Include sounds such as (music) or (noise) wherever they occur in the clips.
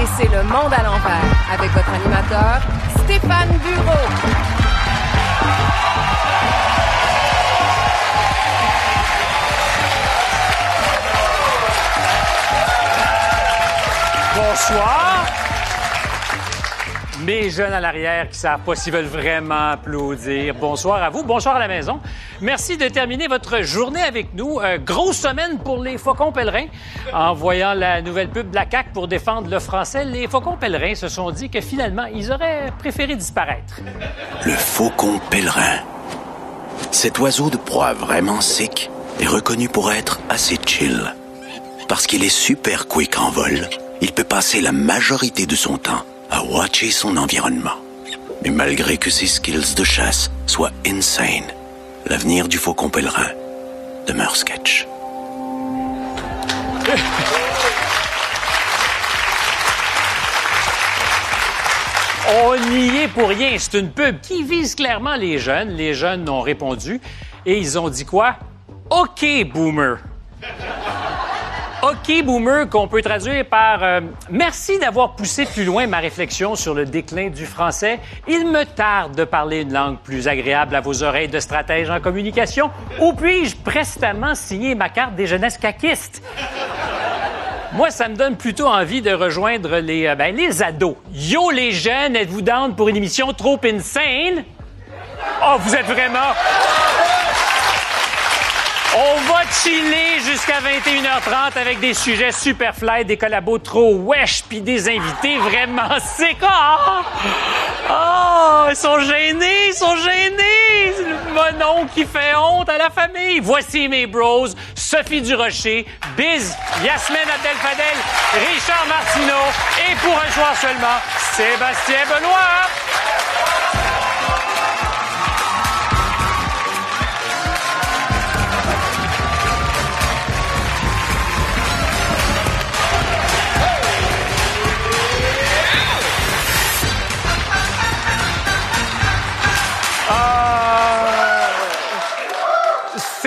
Et c'est le monde à l'envers avec votre animateur Stéphane Bureau. Bonsoir. Mes jeunes à l'arrière qui savent pas s'ils veulent vraiment applaudir. Bonsoir à vous. Bonsoir à la maison. Merci de terminer votre journée avec nous. Euh, grosse semaine pour les Faucons pèlerins. En voyant la nouvelle pub de la CAQ pour défendre le français, les Faucons pèlerins se sont dit que finalement, ils auraient préféré disparaître. Le faucon pèlerin. Cet oiseau de proie vraiment sec est reconnu pour être assez chill. Parce qu'il est super quick en vol, il peut passer la majorité de son temps à watcher son environnement. Mais malgré que ses skills de chasse soient insane, l'avenir du faucon pèlerin demeure sketch. On n'y est pour rien. C'est une pub qui vise clairement les jeunes? Les jeunes ont répondu et ils ont dit quoi? OK, boomer. OK, boomer, qu'on peut traduire par euh, Merci d'avoir poussé plus loin ma réflexion sur le déclin du français. Il me tarde de parler une langue plus agréable à vos oreilles de stratège en communication. Ou puis-je prestamment signer ma carte des jeunesses caquistes? Moi, ça me donne plutôt envie de rejoindre les, euh, ben, les ados. Yo, les jeunes, êtes-vous down pour une émission trop insane? Oh, vous êtes vraiment... Chiller jusqu'à 21h30 avec des sujets super fly, des collabos trop wesh, puis des invités vraiment secs. Ah! Oh, ils sont gênés, ils sont gênés. C'est le monon qui fait honte à la famille. Voici mes bros, Sophie Durocher, Biz, Yasmine Abdel-Fadel, Richard Martineau et pour un soir seulement, Sébastien Benoît.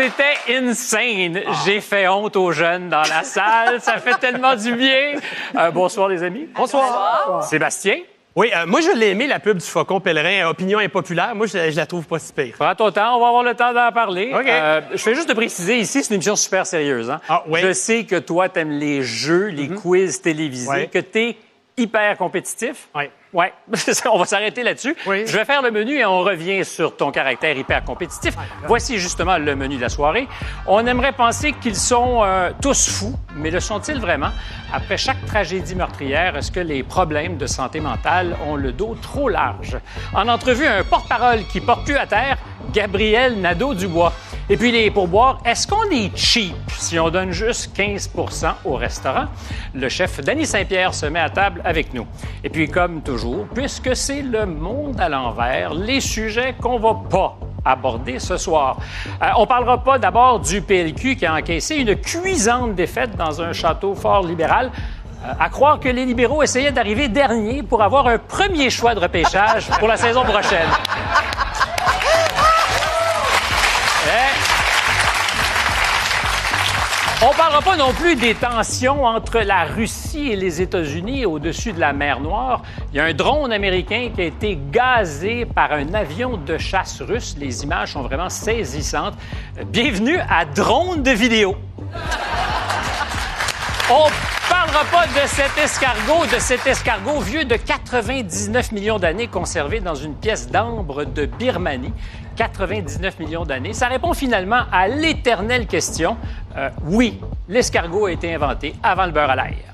C'était insane. J'ai fait honte aux jeunes dans la salle. Ça fait tellement du bien. Euh, bonsoir, les amis. Bonsoir. Sébastien, Oui, euh, moi, je l'ai aimé, la pub du Faucon Pèlerin. euh, Opinion impopulaire. Moi, je, je la trouve pas si pire. prends ton temps. On va avoir le temps d'en parler. OK. Euh, je fais juste de préciser ici, c'est une émission super sérieuse. Hein? Ah, oui. Je sais que toi, t'aimes les jeux, les quiz télévisés, Ouais. que t'es hyper compétitif. Oui. Ouais, (laughs) on va s'arrêter là-dessus. Oui. Je vais faire le menu et on revient sur ton caractère hyper compétitif. Voici justement le menu de la soirée. On aimerait penser qu'ils sont euh, tous fous, mais le sont-ils vraiment? Après chaque tragédie meurtrière, est-ce que les problèmes de santé mentale ont le dos trop large? En entrevue, un porte-parole qui porte plus à terre, Gabriel Nadeau-Dubois. Et puis les pourboires, est-ce qu'on est cheap si on donne juste 15% au restaurant? Le chef Danny Saint-Pierre se met à table avec nous. Et puis comme toujours, puisque c'est le monde à l'envers, les sujets qu'on va pas aborder ce soir. Euh, on parlera pas d'abord du PLQ qui a encaissé une cuisante défaite dans un château fort libéral. Euh, à croire que les libéraux essayaient d'arriver dernier pour avoir un premier choix de repêchage pour la saison prochaine. On parlera pas non plus des tensions entre la Russie et les États-Unis au-dessus de la mer Noire. Il y a un drone américain qui a été gazé par un avion de chasse russe. Les images sont vraiment saisissantes. Bienvenue à Drone de vidéo. On parlera pas de cet escargot, de cet escargot vieux de 99 millions d'années conservé dans une pièce d'ambre de Birmanie. 99 millions d'années. Ça répond finalement à l'éternelle question. Euh, oui, l'escargot a été inventé avant le beurre à l'ail. (laughs)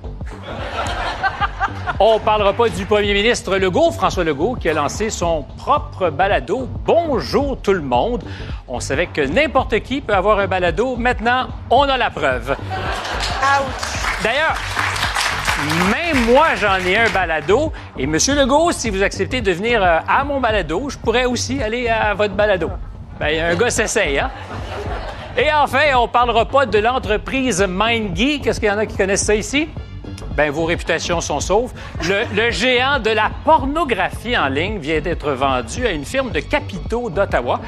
On parlera pas du premier ministre Legault, François Legault, qui a lancé son propre balado. Bonjour tout le monde. On savait que n'importe qui peut avoir un balado. Maintenant, on a la preuve. D'ailleurs, même moi, j'en ai un balado. Et Monsieur Legault, si vous acceptez de venir euh, à mon balado, je pourrais aussi aller à votre balado. Ben, un gars s'essaye, hein? Et enfin, on parlera pas de l'entreprise MindGeek. Est-ce qu'il y en a qui connaissent ça ici? Ben, vos réputations sont sauves. Le, le géant de la pornographie en ligne vient d'être vendu à une firme de capitaux d'Ottawa,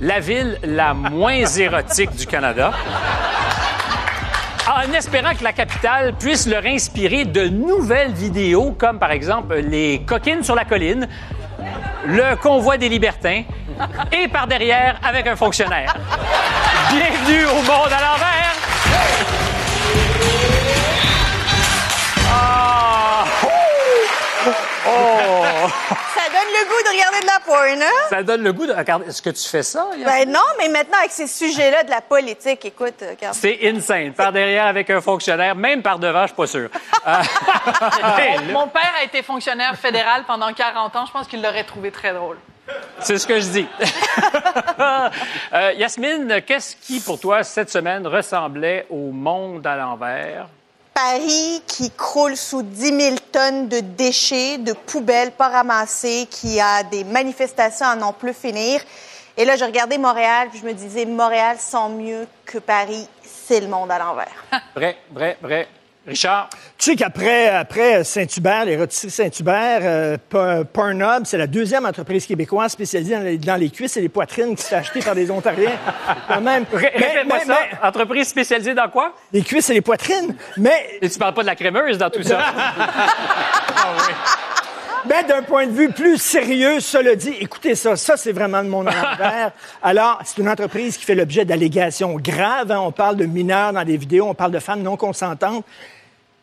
la ville la moins érotique du Canada en espérant que la capitale puisse leur inspirer de nouvelles vidéos, comme par exemple les coquines sur la colline, le convoi des libertins et par derrière avec un fonctionnaire. Bienvenue au monde à l'envers! Oh! Ça donne le goût de regarder de la porn, hein? Ça donne le goût de. Regarde, est-ce que tu fais ça? Yann? Ben non, mais maintenant, avec ces sujets-là de la politique, écoute, euh, regarde. C'est insane. Par derrière avec un fonctionnaire, même par devant, je suis pas sûr. Euh, (laughs) (laughs) Mon, mon père a été fonctionnaire fédéral pendant 40 ans. Je pense qu'il l'aurait trouvé très drôle. C'est ce que je dis. (laughs) Euh, Yasmine, qu'est-ce qui, pour toi, cette semaine, ressemblait au monde à l'envers? Paris qui croule sous 10 000 tonnes de déchets, de poubelles pas ramassées, qui a des manifestations à n'en plus finir. Et là, je regardais Montréal, puis je me disais, Montréal sent mieux que Paris, c'est le monde à l'envers. Vrai, vrai, vrai. Richard? Tu sais qu'après après Saint-Hubert, les rôtisseries Saint-Hubert, euh, Pornhub, c'est la deuxième entreprise québécoise spécialisée dans les, dans les cuisses et les poitrines qui se fait acheter par des Ontariens. (laughs) Quand même. Mais- mais- ça. mais- Entreprise spécialisée dans quoi? les cuisses et les poitrines. Mais, Et tu parles pas de la crémeuse dans tout ça? (laughs) mais d'un point de vue plus sérieux, cela dit, écoutez ça, ça c'est vraiment le monde à l'envers. (laughs) Alors, c'est une entreprise qui fait l'objet d'allégations graves. hein. On parle de mineurs dans des vidéos, on parle de femmes non consentantes.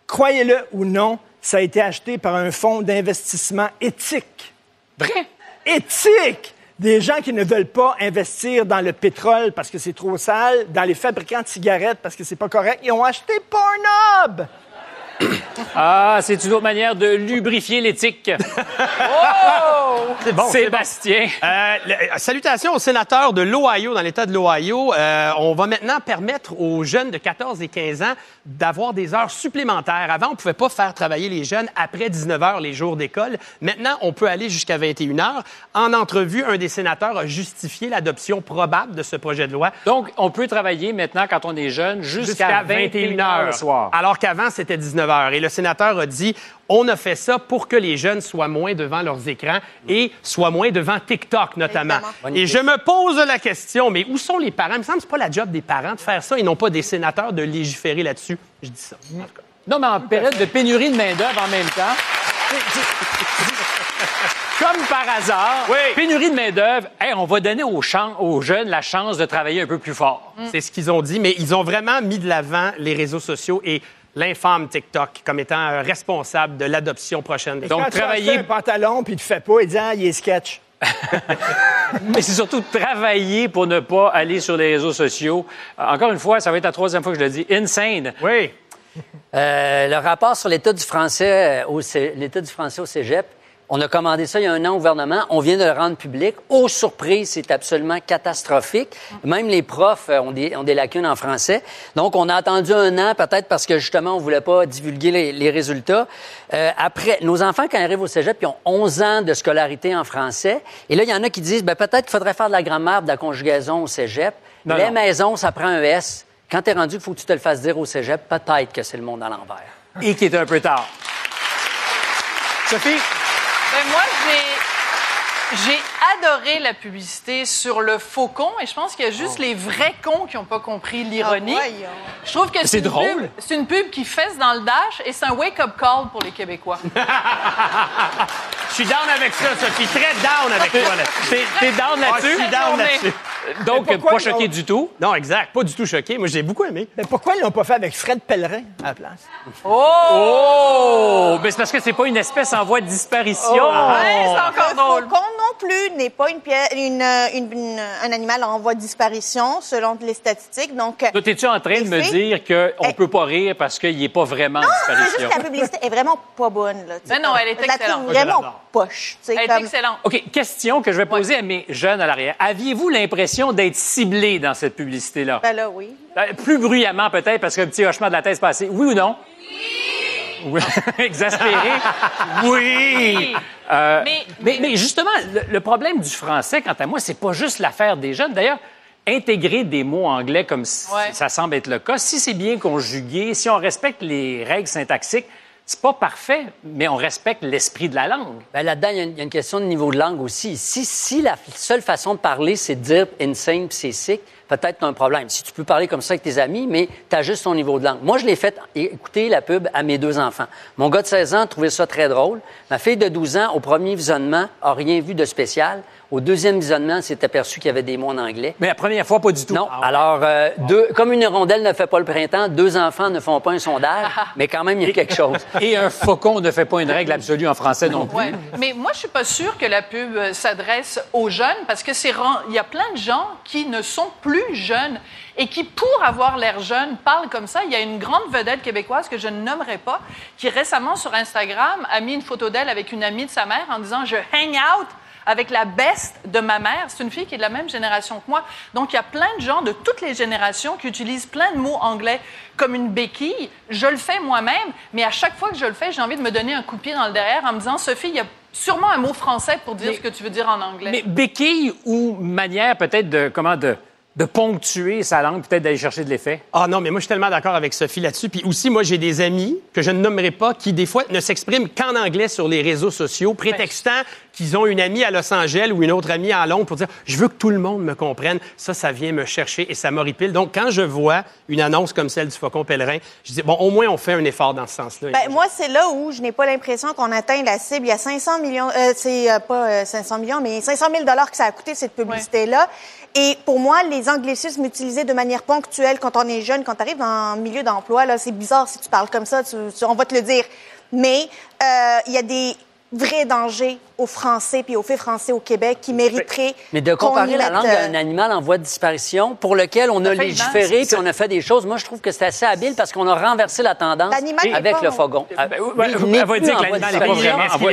Croyez-le ou non, ça a été acheté par un fonds d'investissement éthique. Vrai? éthique des gens qui ne veulent pas investir dans le pétrole parce que c'est trop sale, dans les fabricants de cigarettes parce que c'est pas correct. Ils ont acheté Pornhub. (coughs) Ah, c'est une autre manière de lubrifier l'éthique. (laughs) C'est bon. Sébastien. Euh, le- euh, salutations aux sénateurs de l'Ohio, dans l'État de l'Ohio. Euh, on va maintenant permettre aux jeunes de 14 et 15 ans d'avoir des heures supplémentaires. Avant, on pouvait pas faire travailler les jeunes après 19 heures les jours d'école. Maintenant, on peut aller jusqu'à 21 heures. En entrevue, un des sénateurs a justifié l'adoption probable de ce projet de loi. Donc, on peut travailler maintenant, quand on est jeune, jusqu'à 21 heures le soir. Alors qu'avant, c'était 19 heures. Et le sénateur a dit, on a fait ça pour que les jeunes soient moins devant leurs écrans et soient moins devant TikTok, notamment. Et je me pose la question, mais où sont les parents? Il me semble que c'est pas la job des parents de faire ça et non pas des sénateurs de légiférer là-dessus. Je dis ça. En tout cas. Non, mais en période de pénurie de main-d'œuvre en même temps. (laughs) Comme par hasard, Oui. pénurie de main-d'œuvre, hey, on va donner aux jeunes la chance de travailler un peu plus fort. C'est ce qu'ils ont dit, mais ils ont vraiment mis de l'avant les réseaux sociaux et l'infâme TikTok comme étant euh, responsable de l'adoption prochaine. de- Donc, Quand tu travailler- achètes un pantalon puis tu le fais pas, il dit ah, il est sketch. (laughs) Mais c'est surtout travailler pour ne pas aller sur les réseaux sociaux. Euh, Encore une fois, ça va être la troisième fois que je le dis. Insane. Oui. Euh, le rapport sur l'état du français au l'état du français au Cégep, on a commandé ça il y a un an au gouvernement. On vient de le rendre public. Aux surprises, c'est absolument catastrophique. Même les profs euh, ont des, ont des lacunes en français. Donc, on a attendu un an, peut-être parce que justement, on voulait pas divulguer les, les résultats. Euh, après, nos enfants, quand ils arrivent au Cégep, ils ont 11 ans de scolarité en français. Et là, il y en a qui disent, ben, peut-être qu'il faudrait faire de la grammaire, de la conjugaison au Cégep. Non, les non. maisons, ça prend un S. Quand tu es rendu, il faut que tu te le fasses dire au Cégep, peut-être que c'est le monde à l'envers. Et qui est un peu tard. Sophie? Ben, moi, j'ai, adoré la publicité sur le faucon et je pense qu'il y a juste les vrais cons qui n'ont pas compris l'ironie. Ah, voyons. je trouve que C'est drôle. pub- c'est une pub qui fesse dans le dash et c'est un wake-up call pour les Québécois. (laughs) Je suis down avec ça, Sophie. Très down avec toi là-dessus. T'es t'es down Ah, je là-dessus? suis down là-dessus. Donc, pas choqué du tout? Non, exact. Pas du tout choqué. Moi, j'ai beaucoup aimé. Mais pourquoi ils l'ont pas fait avec Fred Pellerin à la place? Oh! Mais c'est parce que c'est pas une espèce en voie de disparition. Ouais, c'est encore Le drôle. Non plus n'est pas une, pièce- une, euh, une- une- un animal en voie de disparition, selon les statistiques. Donc, euh, Toi, es-tu en train de me dire qu'on Eh. peut pas rire parce qu'il est pas vraiment en c'est juste disparition? que la publicité est vraiment pas bonne. Là, tu sais. Mais non, elle est Je la excellente. vraiment poche. Elle est comme- excellente. OK, question que je vais poser à mes jeunes à l'arrière. Aviez-vous l'impression d'être ciblé dans cette publicité-là? Ben là, oui. Euh, Plus bruyamment peut-être, parce qu'un petit hochement de la tête passé. Oui ou non? Oui. (laughs) Exaspéré. Oui. Euh, Mais- mais, mais justement, le, le problème du français, quant à moi, c'est pas juste l'affaire des jeunes. D'ailleurs, intégrer des mots anglais comme Ouais. ça semble être le cas, si c'est bien conjugué, si on respecte les règles syntaxiques, c'est pas parfait, mais on respecte l'esprit de la langue. Ben, Là-dedans, il y, a une- question de niveau de langue aussi. Si, si la seule façon de parler, c'est de dire insane c'est sick, peut-être tu as un problème. Si tu peux parler comme ça avec tes amis, mais tu as juste ton niveau de langue. Moi, je l'ai fait écouter la pub à mes deux enfants. Mon gars de 16 ans trouvait ça très drôle. Ma fille de 12 ans, au premier visionnement, a rien vu de spécial. Au deuxième visionnement, s'est aperçu qu'il y avait des mots en anglais. Mais la première fois, pas du tout. Non. Ah ouais. Alors, euh, deux, comme une rondelle ne fait pas le printemps, deux enfants ne font pas un sondage, (laughs) mais quand même, il y a quelque chose. Et un faucon ne fait pas une règle absolue en français non plus. Ouais. Mais moi, je suis pas sûre que la pub euh, s'adresse aux jeunes parce que c'est il y a plein de gens qui ne sont plus jeunes et qui, pour avoir l'air jeune, parlent comme ça. Il y a une grande vedette québécoise que je ne nommerai pas qui récemment sur Instagram a mis une photo d'elle avec une amie de sa mère en disant je hang out avec la best de ma mère. C'est une fille qui est de la même génération que moi. Donc, il y a plein de gens de toutes les générations qui utilisent plein de mots anglais comme une béquille. Je le fais moi-même, mais à chaque fois que je le fais, j'ai envie de me donner un coup de pied dans le derrière en me disant, Sophie, il y a sûrement un mot français pour dire Mais- ce que tu veux dire en anglais. Mais béquille ou manière peut-être de comment de, de ponctuer sa langue, peut-être d'aller chercher de l'effet? Ah non, mais moi, je suis tellement d'accord avec Sophie là-dessus. Puis aussi, moi, j'ai des amis que je ne nommerai pas qui, des fois, ne s'expriment qu'en anglais sur les réseaux sociaux, prétextant qu'ils ont une amie à Los Angeles ou une autre amie à Londres pour dire « Je veux que tout le monde me comprenne. » Ça, ça vient me chercher et ça m'horripile. Donc, quand je vois une annonce comme celle du Faucon Pèlerin, je dis « Bon, au moins, on fait un effort dans ce sens-là. Ben, moi, c'est là où je n'ai pas l'impression qu'on atteint la cible. Il y a 500 millions, euh, c'est euh, pas euh, 500 millions, mais 500 000 dollars que ça a coûté cette publicité-là. Et pour moi, les anglicismes utilisés de manière ponctuelle quand on est jeune, quand tu arrives dans un milieu d'emploi, là, c'est bizarre si tu parles comme ça, tu- tu- on va te le dire. Mais euh, il y a des vrais dangers aux Français puis aux faits français au Québec qui mériteraient Mais de comparer la langue euh, d'un animal en voie de disparition pour lequel on a légiféré puis on a fait des choses, moi, je trouve que c'est assez habile parce qu'on a renversé la tendance avec le fogon. Ben, ben, elle va dire que l'animal n'est pas vraiment en voie-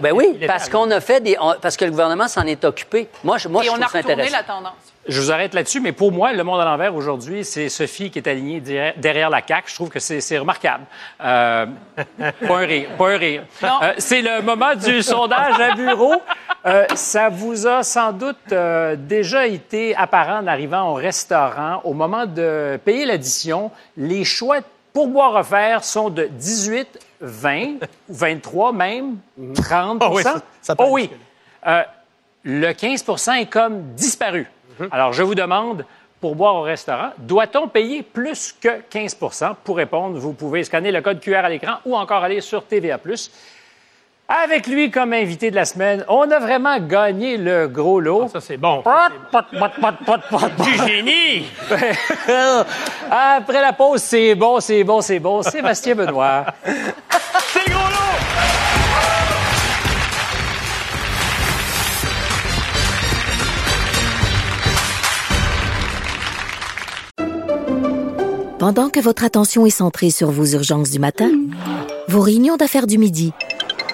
ben oui, parce qu'on a fait des, parce que le gouvernement s'en est occupé. Moi, je, trouve a ça intéressant. la tendance. Je vous arrête là-dessus, mais pour moi, le monde à l'envers aujourd'hui, c'est Sophie qui est alignée derrière, la CAQ. Je trouve que c'est c'est remarquable. Euh, (laughs) pas un rire, pas un rire. Euh, c'est le moment du sondage bureau. Euh, ça vous a sans doute euh, déjà été apparent en arrivant au restaurant. Au moment de payer l'addition, les choix pour boire offerts sont de 18, 20, 23 même, 30 Ah oui, ça- ça peut Oh aller oui. Euh, le 15% est comme disparu. Alors, je vous demande, pour boire au restaurant, doit-on payer plus que 15% Pour répondre, vous pouvez scanner le code QR à l'écran ou encore aller sur TVA+. Avec lui comme invité de la semaine, on a vraiment gagné le gros lot. Ça, c'est bon. Pot, pot, pot, pot, pot, pot. Du génie! (laughs) Après la pause, c'est bon, c'est bon, c'est bon. Sébastien Benoît. (laughs) C'est le gros lot! Pendant que votre attention est centrée sur vos urgences du matin, vos réunions d'affaires du midi,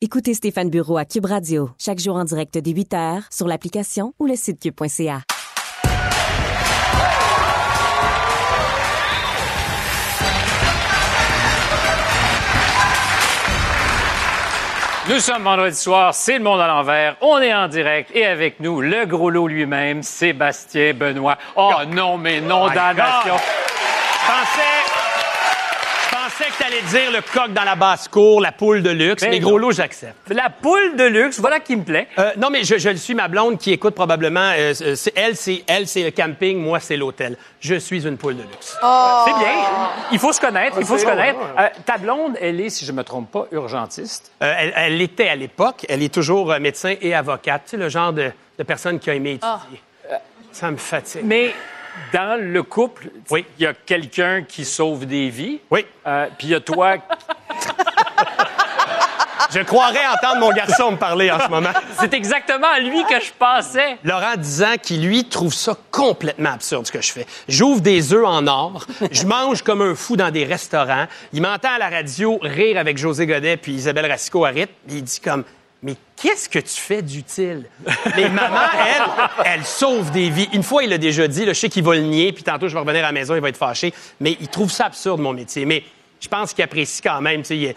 Écoutez Stéphane Bureau à Cube Radio, chaque jour en direct dès 8h sur l'application ou le site cube.ca. Nous sommes vendredi soir, c'est le monde à l'envers. On est en direct et avec nous, le gros lot lui-même, Sébastien Benoît. Oh non, mais non, My damnation. God. Je pensais, que tu allais dire le coq dans la basse-cour, la poule de luxe. Mais Mais gros lot, j'accepte. La poule de luxe, voilà qui me plaît. Euh, non, mais je, je le suis, ma blonde qui écoute probablement. euh, euh, elle, c'est elle, c'est le camping, moi, c'est l'hôtel. Je suis une poule de luxe. C'est bien. Il faut se connaître, il faut se connaître. Euh, ta blonde, elle est, si je me trompe pas, urgentiste? Euh, elle, elle l'était à l'époque. Elle est toujours médecin et avocate. Tu sais, le genre de, de personne qui a aimé étudier. Ça me fatigue. Mais dans le couple, Oui. il y a quelqu'un qui sauve des vies. Oui. Euh, Puis il y a toi. (laughs) Je croirais entendre mon garçon me parler en ce moment. C'est exactement à lui que je pensais. Laurent disant qu'il, lui, trouve ça complètement absurde ce que je fais. J'ouvre des œufs en or, je mange comme un fou dans des restaurants. Il m'entend à la radio rire avec José Godet puis Isabelle Racicot à rythme. puis Il dit comme, mais qu'est-ce que tu fais d'utile? Mais maman, elle, elle sauve des vies. Une fois, il l'a déjà dit, je sais qu'il va le nier, puis tantôt, je vais revenir à la maison, il va être fâché. Mais il trouve ça absurde, mon métier. Mais je pense qu'il apprécie quand même, il,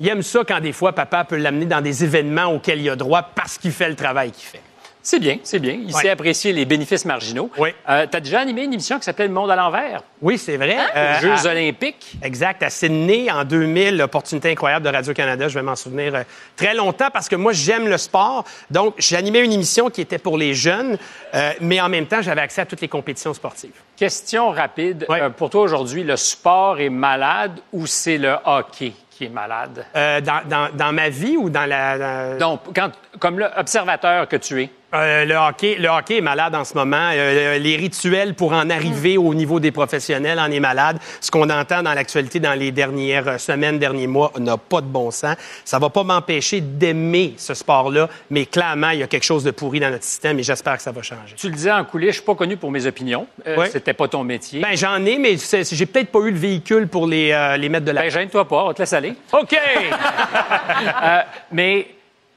il aime ça quand des fois, papa peut l'amener dans des événements auxquels il a droit parce qu'il fait le travail qu'il fait. C'est bien, c'est bien. Il Ouais. sait apprécier les bénéfices marginaux. Oui. Euh, tu as déjà animé une émission qui s'appelait Le Monde à l'envers, Oui, c'est vrai. Euh, aux Jeux à- olympiques. Exact, à Sydney en 2000, l'opportunité incroyable de Radio-Canada. Je vais m'en souvenir euh, très longtemps parce que moi, j'aime le sport. Donc, j'animais une émission qui était pour les jeunes, euh, mais en même temps, j'avais accès à toutes les compétitions sportives. Question rapide. Ouais. Euh, pour toi, aujourd'hui, le sport est malade ou c'est le hockey qui est malade? Euh, dans, dans- dans ma vie ou dans la... dans- Donc, quand, comme l'observateur que tu es, Euh, le hockey, le hockey est malade en ce moment. Euh, les rituels pour en arriver au niveau des professionnels en est malade. Ce qu'on entend dans l'actualité dans les dernières euh, semaines, derniers mois, n'a pas de bon sens. Ça va pas m'empêcher d'aimer ce sport-là, mais clairement, il y a quelque chose de pourri dans notre système et j'espère que ça va changer. tu le disais en coulisses, je suis pas connu pour mes opinions. Euh, Ouais. C'était pas ton métier. Ben, j'en ai, mais j'ai peut-être pas eu le véhicule pour les, euh, les mettre de la... Ben, gêne-toi pas, on te laisse aller. OK! (laughs) Euh, mais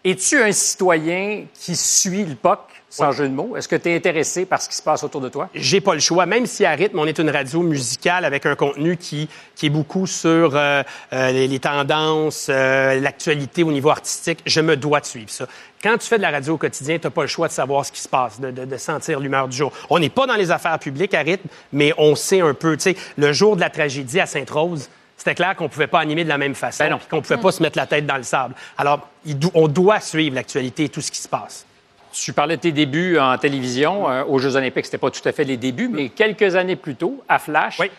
es-tu un citoyen qui suit le POC, sans jeu de mots? Est-ce que tu es intéressé par ce qui se passe autour de toi? J'ai pas le choix. Même si à rythme, on est une radio musicale avec un contenu qui, qui est beaucoup sur euh, euh, les, les tendances, euh, l'actualité au niveau artistique, je me dois de suivre ça. Quand tu fais de la radio au quotidien, tu n'as pas le choix de savoir ce qui se passe, de, de- de sentir l'humeur du jour. On n'est pas dans les affaires publiques à rythme, mais on sait un peu. Tu sais, le jour de la tragédie à Sainte-Rose, c'était clair qu'on pouvait pas animer de la même façon, Ben qu'on pouvait pas se mettre la tête dans le sable. Alors, il do- on doit suivre l'actualité et tout ce qui se passe. Tu parlais de tes débuts en télévision. euh, aux Jeux olympiques, c'était pas tout à fait les débuts, mais quelques années plus tôt, à Flash, Oui.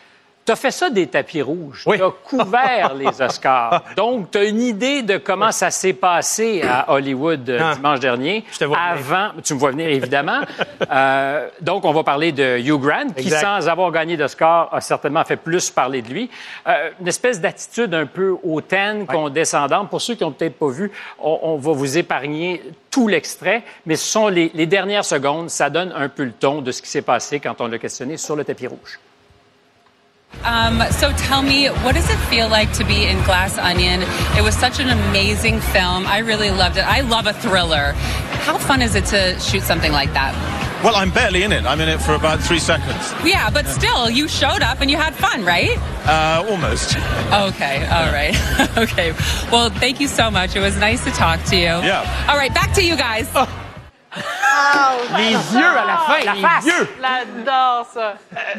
Tu as fait ça des tapis rouges. Oui. Tu as couvert les (laughs) Oscars. Donc, tu as une idée de comment ça s'est passé à Hollywood euh, Ah. dimanche dernier. Je te vois venir. avant, tu me vois venir, évidemment. (laughs) Euh, donc, on va parler de Hugh Grant, qui, Exact. sans avoir gagné d'Oscar, a certainement fait plus parler de lui. Euh, une espèce d'attitude un peu hautaine, condescendante. Pour ceux qui n'ont peut-être pas vu, on, on va vous épargner tout l'extrait, mais ce sont les, les dernières secondes. Ça donne un peu le ton de ce qui s'est passé quand on l'a questionné sur le tapis rouge. Um, so tell me, what does it feel like to be in Glass Onion? It was such an amazing film. I really loved it. I love a thriller. How fun is it to shoot something like that? Well, I'm barely in it. I'm in it for about three seconds. Yeah, but still, you showed up and you had fun, right? Uh, almost. Okay, all right. (laughs) okay. Well, thank you so much. It was nice to talk to you. Yeah. All right, back to you guys. Les yeux à la fin, La les face. yeux! J'adore ça.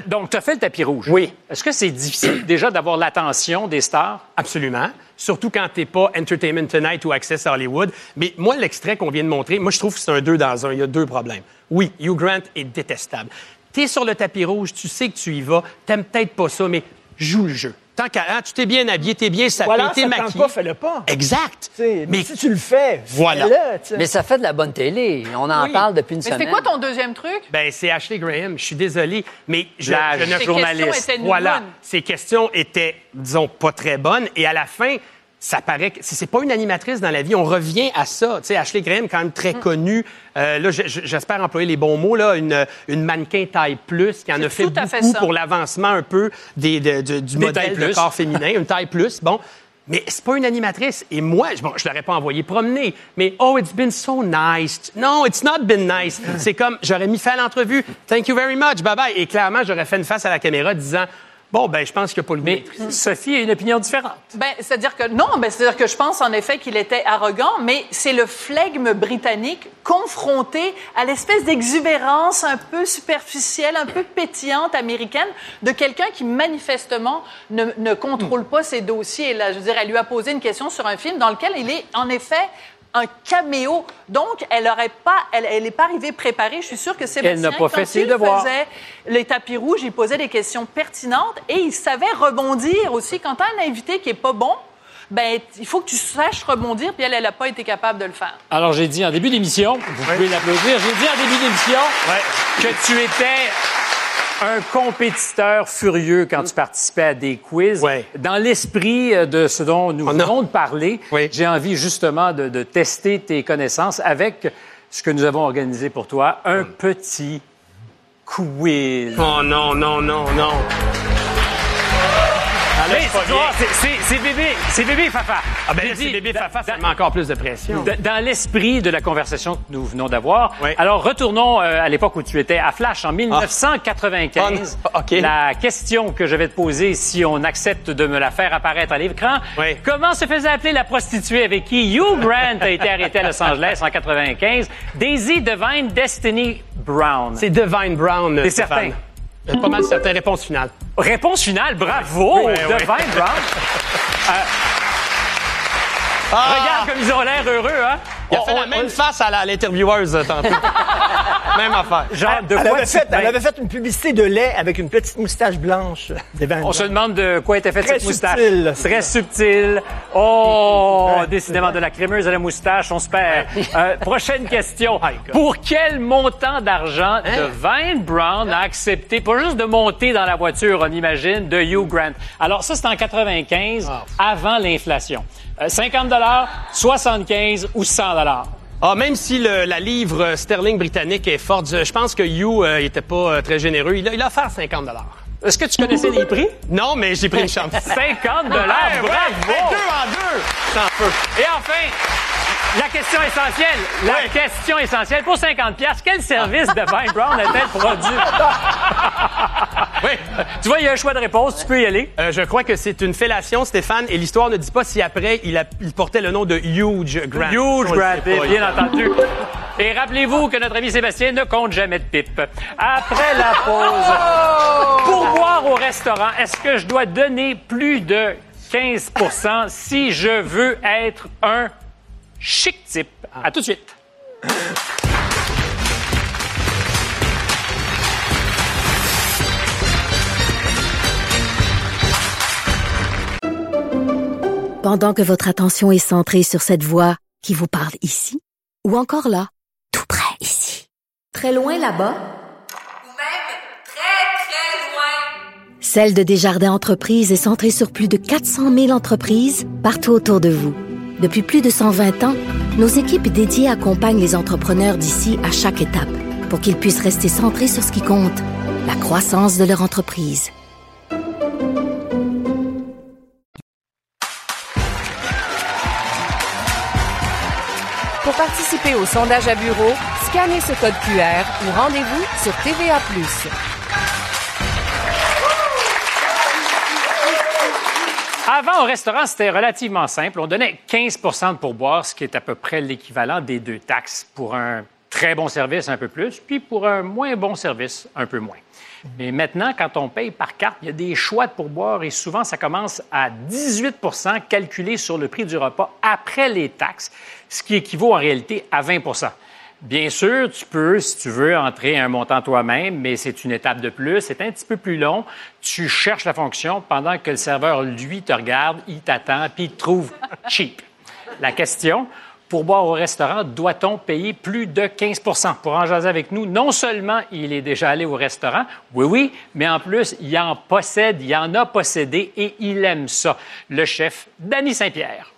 Donc, tu as fait le tapis rouge. Oui. Est-ce que c'est difficile (clears throat) déjà d'avoir l'attention des stars? Absolument. Surtout quand t'es pas Entertainment Tonight ou Access Hollywood. Mais moi, l'extrait qu'on vient de montrer, moi, je trouve que c'est un deux dans un. Il y a deux problèmes. Oui, Hugh Grant est détestable. T'es sur le tapis rouge, tu sais que tu y vas, t'aimes peut-être pas ça, mais joue le jeu. Tant qu'à, hein, tu t'es bien habillé, t'es bien sapé, Voilà, t'es maquillé. pas, fais-le pas. Exact. Mais mais si tu le fais, Voilà. fais-le. Mais ça fait de la bonne télé. On en Oui. parle depuis une Mais semaine. c'était quoi ton deuxième truc? Ben, c'est Ashley Graham. Je suis désolé, mais je, La je ne Tes journaliste. questions étaient Voilà. bonnes. Ces questions étaient, disons, pas très bonnes. Et à la fin, ça paraît que c'est pas une animatrice dans la vie. On revient à ça. Tu sais, Ashley Graham, quand même très Mm. connue. Euh, là, je- je- j'espère employer les bons mots. Là, une, une mannequin taille plus qui en a fait fait beaucoup ça. pour l'avancement un peu des, de- de- du Des modèle de plus. corps féminin, une taille plus. Bon. Mais c'est pas une animatrice. Et moi, je- bon, je l'aurais pas envoyé promener. Mais oh, it's been so nice. No, it's not been nice. C'est comme, j'aurais mis fait à l'entrevue. Thank you very much. Bye bye. Et clairement, j'aurais fait une face à la caméra disant, bon, ben, je pense qu'il n'y a pas le Mais. Sophie a une opinion différente. Ben, c'est-à-dire que non, ben, c'est-à-dire que je pense en effet qu'il était arrogant, mais c'est le flegme britannique confronté à l'espèce d'exubérance un peu superficielle, un peu pétillante américaine de quelqu'un qui manifestement ne, ne contrôle pas ses dossiers. Là, je veux dire, elle lui a posé une question sur un film dans lequel il est en effet un caméo. Donc, elle n'aurait pas, elle, elle n'est pas arrivée préparée. Je suis sûre que Sébastien, n'a pas fait quand ses il devoirs. faisait les tapis rouges, il posait des questions pertinentes et il savait rebondir aussi. Quand tu as un invité qui est pas bon, ben, il faut que tu saches rebondir, puis elle, elle n'a pas été capable de le faire. Alors, j'ai dit en début d'émission, vous pouvez l'applaudir, j'ai dit en début d'émission que tu étais un compétiteur furieux quand tu participais à des quiz. Dans l'esprit euh, de ce dont nous venons de parler, j'ai envie justement de, de tester tes connaissances avec ce que nous avons organisé pour toi, un petit quiz. Oh non, non, non, non. Vois, c'est- c'est- c'est bébé, c'est bébé Fafa. Ah ben c'est bébé Fafa, ça met encore plus de pression. Dans l'esprit de la conversation que nous venons d'avoir. Alors, retournons euh, à l'époque où tu étais à Flash, en 1995. Ah, OK. La question que je vais te poser, si on accepte de me la faire apparaître à l'écran, comment se faisait appeler la prostituée avec qui Hugh Grant a été arrêté à Los Angeles en 95? Daisy Divine Destiny Brown. C'est Divine Brown. Stéphane. certain? Pas mal certain. Réponse finale. Réponse finale, bravo! Oui, oui. Divine Brown. Euh, Regarde comme ils ont l'air heureux, hein? Il a On- fait on- la même face à l'intervieweuse euh, tantôt. (laughs) même affaire. Genre, de elle, quoi avait fait, elle avait fait une publicité de lait avec une petite moustache blanche. On se demande de quoi était faite cette moustache. subtil. Très subtil. Oh, décidément de la crémeuse à la moustache, on se perd. Euh, prochaine question. Pour quel montant d'argent Devine Brown a accepté, pas juste de monter dans la voiture, on imagine, de Hugh Grant? Alors ça, c'est en 95, avant l'inflation. Euh, 50 75 ou 100 Ah, même si le- la livre euh, sterling britannique est forte, je pense que Hugh euh, il était pas euh, très généreux. Il a, il a offert 50 Est-ce que tu connaissais les prix? Non, mais j'ai pris une chance. 50 (laughs) dollars, Ouais, ouais, bravo! hey, deux en deux! Sans feu. Et enfin, la question essentielle. La question essentielle. Pour 50 pièces, quel service de Vine Brown a-t-elle produit? (laughs) oui. Tu vois, il y a un choix de réponse. Tu peux y aller. Euh, je crois que c'est une fellation, Stéphane, et l'histoire ne dit pas si après il, a- il portait le nom de Huge Grant. Huge Grant, pas. bien entendu. Et rappelez-vous que notre ami Sébastien ne compte jamais de pipe. Après la pause, pour boire au restaurant, est-ce que je dois donner plus de 15% si je veux être un chic type? À tout de suite. Pendant que votre attention est centrée sur cette voix qui vous parle ici, ou encore là, tout près ici, très loin là-bas, Ou même très, très loin. Celle de Desjardins Entreprises est centrée sur plus de 400 000 entreprises partout autour de vous. Depuis plus de 120 ans, nos équipes dédiées accompagnent les entrepreneurs d'ici à chaque étape pour qu'ils puissent rester centrés sur ce qui compte, la croissance de leur entreprise. Pour participer au sondage à bureau, scannez ce code QR ou rendez-vous sur TVA. Avant, au restaurant, c'était relativement simple. On donnait 15% de pourboire, ce qui est à peu près l'équivalent des deux taxes. Pour un très bon service, un peu plus, puis pour un moins bon service, un peu moins. Mais maintenant, quand on paye par carte, il y a des choix de pourboire et souvent, ça commence à 18% calculé sur le prix du repas après les taxes, ce qui équivaut en réalité à 20 Bien sûr, tu peux, si tu veux, entrer un montant toi-même, mais c'est une étape de plus. C'est un petit peu plus long. Tu cherches la fonction pendant que le serveur, lui, te regarde, il t'attend, puis il te trouve cheap. La question, pour boire au restaurant, doit-on payer plus de 15% Pour en jaser avec nous, non seulement il est déjà allé au restaurant, oui, oui, mais en plus, il en possède, il en a possédé et il aime ça. Le chef, Danny Saint-Pierre.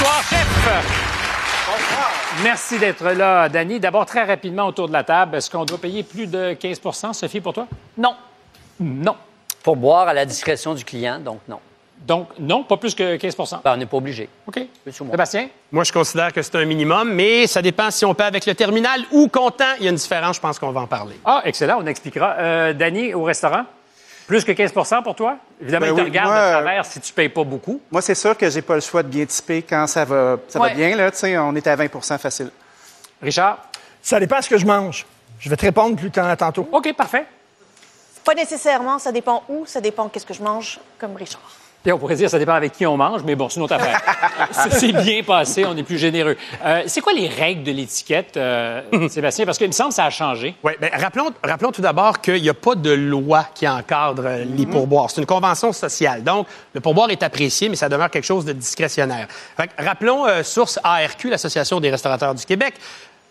Bonsoir, chef. Bonsoir. Merci d'être là, Danny. D'abord, très rapidement autour de la table, est-ce qu'on doit payer plus de 15% Sophie, pour toi? Non. Non. Pour boire à la discrétion du client, donc non. Donc, non, pas plus que 15% Ben, on n'est pas obligé. OK. Plus ou moins. Sébastien? Moi, je considère que c'est un minimum, mais ça dépend si on paie avec le terminal ou comptant. Il y a une différence, je pense qu'on va en parler. Ah, excellent, on expliquera. Euh, Danny, au restaurant? Plus que 15% pour toi? Évidemment, Ben il te oui, regarde moi, de travers si tu payes pas beaucoup. Moi, c'est sûr que j'ai pas le choix de bien typer quand ça va, ça Ouais. va bien. Là, tu sais, on est à 20% facile. Richard? Ça dépend de ce que je mange. Je vais te répondre plus tant- tantôt. OK, parfait. Pas nécessairement, ça dépend où, ça dépend qu'est-ce que je mange, comme Richard. Et on pourrait dire ça dépend avec qui on mange, mais bon, c'est une autre affaire. (laughs) Ça s'est bien passé, on est plus généreux. Euh, c'est quoi les règles de l'étiquette, euh, (laughs) Sébastien? Parce qu'il me semble que ça a changé. Oui, bien, rappelons, rappelons tout d'abord qu'il n'y a pas de loi qui encadre euh, les pourboires. C'est une convention sociale. Donc, le pourboire est apprécié, mais ça demeure quelque chose de discrétionnaire. Fait que, rappelons euh, source ARQ, l'Association des restaurateurs du Québec.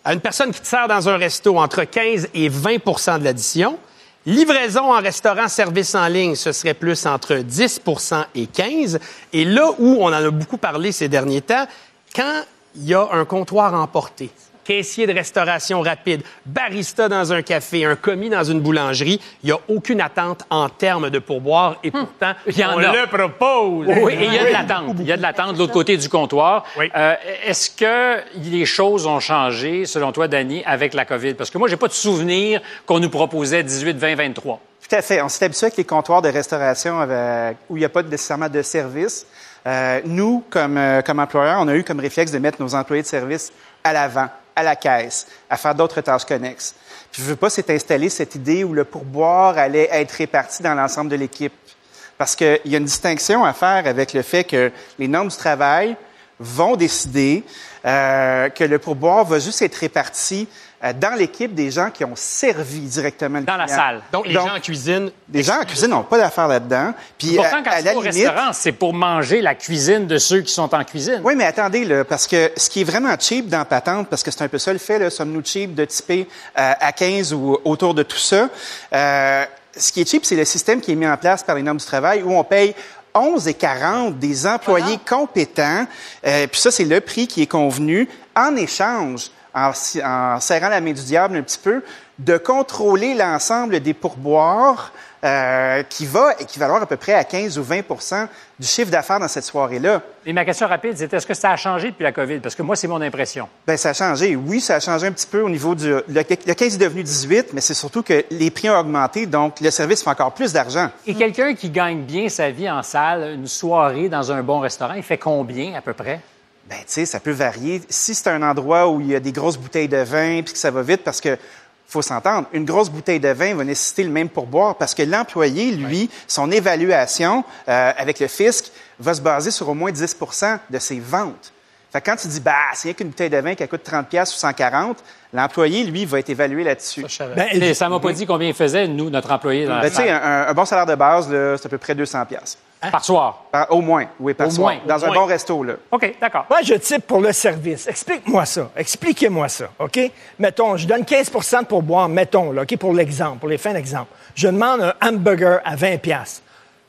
À une personne qui te sert dans un resto entre 15 et 20 de l'addition. Livraison en restaurant, service en ligne, ce serait plus entre 10% et 15 Et là où on en a beaucoup parlé ces derniers temps, quand il y a un comptoir emporté, caissier de restauration rapide, barista dans un café, un commis dans une boulangerie, il n'y a aucune attente en termes de pourboire et pourtant, Il y en on a. le propose. Oui, et il y a de l'attente. Il y a de l'attente de l'autre côté du comptoir. Euh, Est-ce que les choses ont changé, selon toi, Dany, avec la COVID? Parce que moi, j'ai pas de souvenir qu'on nous proposait 18, 20, 23. Tout à fait. On s'est habitué avec les comptoirs de restauration avec- où il n'y a pas nécessairement de service. Euh, nous, comme, euh, comme employeurs, on a eu comme réflexe de mettre nos employés de service à l'avant, à la caisse, à faire d'autres tâches connexes. Puis je veux pas, c'est installer cette idée où le pourboire allait être réparti dans l'ensemble de l'équipe. Parce qu'il y a une distinction à faire avec le fait que les normes du travail vont décider euh, que le pourboire va juste être réparti dans l'équipe des gens qui ont servi directement le Dans la salle. Donc, les gens en cuisine. Les gens en cuisine n'ont pas d'affaires là-dedans. Puis, Pourtant, à- quand à tu la vas au limite- restaurant, c'est pour manger la cuisine de ceux qui sont en cuisine. oui, mais attendez, là, parce que ce qui est vraiment cheap dans Patente, parce que c'est un peu ça le fait, là, sommes-nous cheap de typer euh, à 15 ou autour de tout ça, euh, ce qui est cheap, c'est le système qui est mis en place par les normes du travail où on paye 11 et 40 des employés compétents, euh, puis ça, c'est le prix qui est convenu en échange, en, serrant la main du diable un petit peu, de contrôler l'ensemble des pourboires euh, qui va équivaloir à peu près à 15 ou 20 du chiffre d'affaires dans cette soirée-là. Et ma question rapide, c'est est-ce que ça a changé depuis la COVID? Parce que moi, c'est mon impression. Ben, ça a changé. Oui, ça a changé un petit peu au niveau du. Le, le 15 est devenu 18, mais c'est surtout que les prix ont augmenté, donc le service fait encore plus d'argent. Et quelqu'un qui gagne bien sa vie en salle, une soirée dans un bon restaurant, il fait combien à peu près? Ben, tu sais, ça peut varier. Si c'est un endroit où il y a des grosses bouteilles de vin puis que ça va vite, parce que faut s'entendre, une grosse bouteille de vin va nécessiter le même pourboire parce que l'employé, lui, son évaluation euh, avec le fisc va se baser sur au moins 10% de ses ventes. Fait que quand tu dis, bah, c'est rien qu'une bouteille de vin qui coûte 30 pièces ou 140, l'employé, lui, va être évalué là-dessus. Ça m'a pas dit combien il faisait, nous, notre employé dans la Ben, tu sais, un, un bon salaire de base, c'est à peu près 200 pièces. Par soir? au moins, oui, par Au soir. moins, Dans au un moins. bon resto, là. OK, d'accord. Moi, je type pour le service. Explique-moi ça. Expliquez-moi ça, OK? Mettons, je donne 15% de pourboire, mettons, là, OK, pour l'exemple, pour les fins d'exemple. Je demande un hamburger à 20 pièces.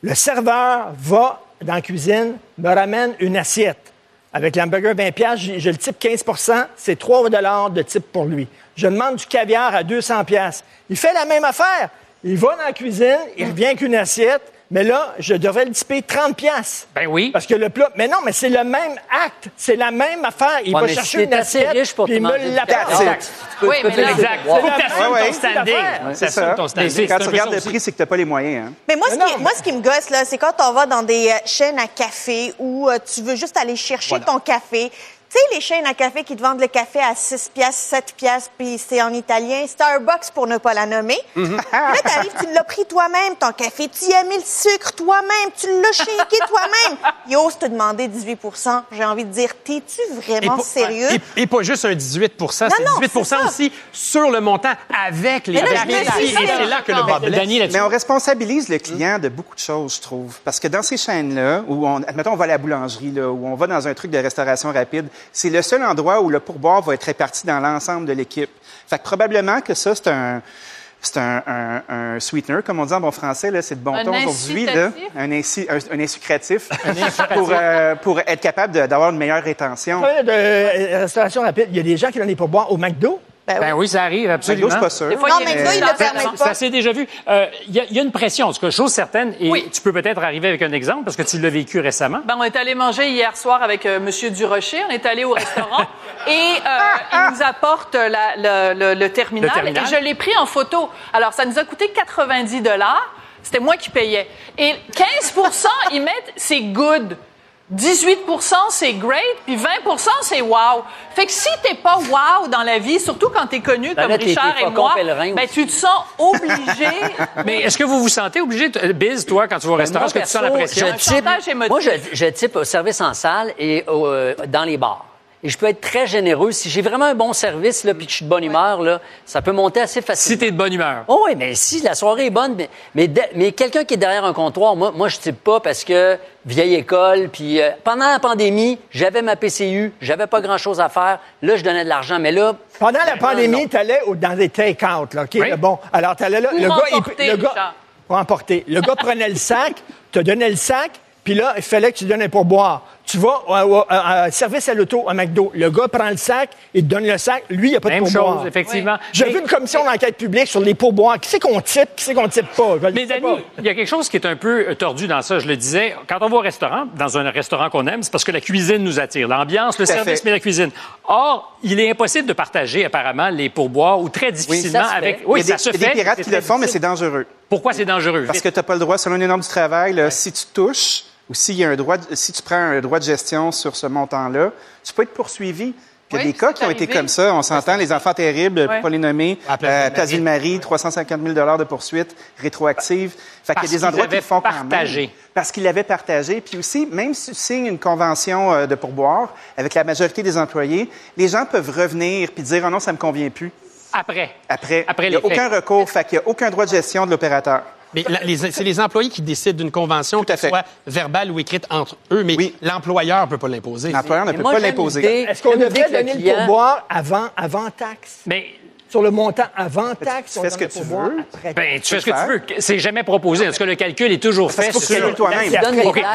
Le serveur va dans la cuisine, me ramène une assiette. Avec l'hamburger 20 pièces, je, le type 15% c'est 3 de type pour lui. Je demande du caviar à 200 pièces. Il fait la même affaire. Il va dans la cuisine, il revient avec une assiette, mais là, je devrais le typer 30 pièces. Ben oui. Parce que le plat... Mais non, mais c'est le même acte. C'est la même affaire. Il Ouais, va chercher si une assiette, riche pour puis il me l'apporte. Oui, mais là, Exact. Faut que t'assumes Ouais, ouais. ton standing. Ouais, C'est ça. ton standing. Quand tu peu regardes le aussi. prix, c'est que t'as pas les moyens. Hein? Mais moi, ce, qui, moi, ce qui me gosse, là, c'est quand on va dans des euh, chaînes à café où euh, tu veux juste aller chercher ton café. Tu sais, les chaînes à café qui te vendent le café à 6 piastres, 7 piastres, puis c'est en italien. Starbucks, pour ne pas la nommer. Mhm. Puis (laughs) là, t'arrives, tu l'as pris toi-même, ton café. Tu y as mis le sucre toi-même. Tu l'as shaké toi-même. Il ose te demander 18% J'ai envie de dire, t'es-tu Et vraiment sérieux? Et, et pas juste un 18 c'est non, 18 c'est ça. aussi sur le montant avec les Et dit, c'est là que le là-dessus. Mais on responsabilise le client de beaucoup de choses, je trouve. Parce que dans ces chaînes-là, où on, admettons, on va à la boulangerie, là, où on va dans un truc de restauration rapide, c'est le seul endroit où le pourboire va être réparti dans l'ensemble de l'équipe. Fait que probablement que ça, c'est un, c'est un, un, un sweetener, comme on dit en bon français, là, c'est de bon Un ton aujourd'hui, là. Un, insi- un, un insucratif, (laughs) pour, euh, pour être capable de- d'avoir une meilleure rétention. De euh, restauration rapide, il y a des gens qui donnent des pourboires au McDo. Ben oui, ça arrive, McDo, absolument. c'est pas sûr. Fois, Non, il y a mais une là, il le permet pas. Ça s'est déjà vu. Euh, Il y, a- il y a une pression, en tout cas, chose certaine, et Oui. tu peux peut-être arriver avec un exemple parce que tu l'as vécu récemment. Ben, on est allé manger hier soir avec euh, Monsieur Durocher. On est allé au restaurant (laughs) et euh, il nous apporte la- le, le- le terminal, Le terminal. et je l'ai pris en photo. Alors, ça nous a coûté 90 dollars. C'était moi qui payais. Et 15% ils mettent c'est good. 18% c'est great, puis 20% c'est wow. Fait que si t'es pas wow dans la vie, surtout quand t'es connu Ben comme là, t'es- Richard t'es et moi, pèlerin ben aussi. tu te sens obligé. (laughs) Mais est-ce que vous vous sentez obligé, t- Biz, toi, quand tu vas au restaurant, est-ce que tu sens la pression? je type- moi, je, je type au service en salle et au, euh, dans les bars. Et je peux être très généreux. Si j'ai vraiment un bon service, là, puis que je suis de bonne humeur, là, ça peut monter assez facilement. Si t'es de bonne humeur. Oh oui, mais si la soirée est bonne, mais, mais, mais quelqu'un qui est derrière un comptoir, moi, moi je type pas parce que vieille école, puis euh, pendant la pandémie, j'avais ma PCU, j'avais pas grand-chose à faire. Là, je donnais de l'argent, mais là... Pendant la maintenant, pandémie, tu allais dans des take-out, là, OK? Oui. là, Bon, alors tu allais là, Pour le gars, le gars, Richard. pour emporter. Le gars prenait le sac, te donnait le sac, puis là, il fallait que tu donnes un pourboire. Tu vas à- à- service à l'auto à McDo. Le gars prend le sac, il te donne le sac. Lui, il n'y a pas Même de pourboire. chose, effectivement. J'ai vu une commission d'enquête publique sur les pourboires. Qui c'est qu'on type, qui c'est qu'on type pas? Je Mais Dani, pas. il y a quelque chose qui est un peu euh, tordu dans ça. Je le disais, quand on va au restaurant, dans un restaurant qu'on aime, c'est parce que la cuisine nous attire. L'ambiance, le service, fait. mais la cuisine. Or, il est impossible de partager apparemment les pourboires ou très difficilement ça fait. avec. Il y a des- ça se il y a des fait. pirates qui le font, mais c'est dangereux. Pourquoi c'est dangereux? Parce que tu n'as pas le droit, selon les normes du travail, là, si tu touches ou s'il y a un droit, de- si tu prends un droit de gestion sur ce montant-là, tu peux être poursuivi. Il y a Oui, des cas qui ont été comme ça. On s'entend, les enfants terribles, Ouais. pour pas les nommer. Euh. Place Ville-Marie, 350 000 de poursuites rétroactives. Fait qu'il y a des endroits qui font quand partagé. même. Parce qu'ils l'avaient partagé. Puis aussi, même si tu signes une convention euh, de pourboire avec la majorité des employés, les gens peuvent revenir puis dire, oh non, ça me convient plus. Après. Après, Après il n'y a aucun recours. Fait qu'il n'y a aucun droit de gestion de l'opérateur. Mais c'est les employés qui décident d'une convention, qu'elle soit verbale ou écrite entre eux, mais Oui. l'employeur ne peut pas l'imposer. L'employeur ne peut moi, pas l'imposer. Est-ce qu'on devrait le donner le pourboire avant, avant taxe? Mais Sur le montant avant taxe, tu on fais ce que le tu veux. après Ben, tu fais ce que tu veux. C'est jamais proposé. Parce que le calcul est toujours fait. sur- calcules toi-même.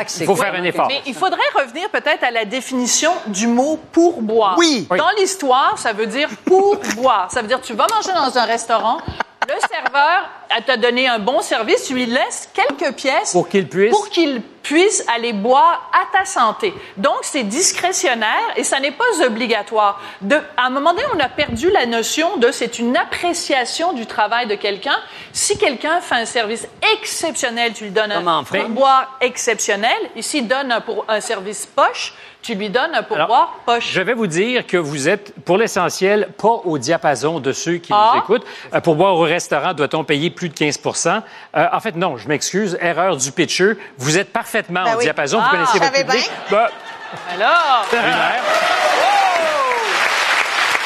C'est il faut faire un effort. Mais il faudrait revenir peut-être à la définition du mot pourboire. Oui. Oui. Dans l'histoire, ça veut dire pourboire. Ça veut dire tu vas manger dans un restaurant, le serveur t'a donné un bon service, tu lui laisses quelques pièces Pour qu'il puisse- pour qu'il puisse aller boire à ta santé. Donc c'est discrétionnaire et ça n'est pas obligatoire. De, à un moment donné, on a perdu la notion de c'est une appréciation du travail de quelqu'un. Si quelqu'un fait un service exceptionnel, tu lui donnes Comme un pourboire exceptionnel. Ici, donne un, pour, un service poche, tu lui donnes un pourboire Alors, poche. Je vais vous dire que vous êtes, pour l'essentiel, pas au diapason de ceux qui Ah. nous écoutent. Euh, pour boire au restaurant, doit-on payer plus de 15% Euh, En fait, non, je m'excuse, erreur du pitcher. Vous êtes parfaitement Ben au oui. diapason, Ah, vous connaissez je votre public. bien. Ben, Alors, Lunaire.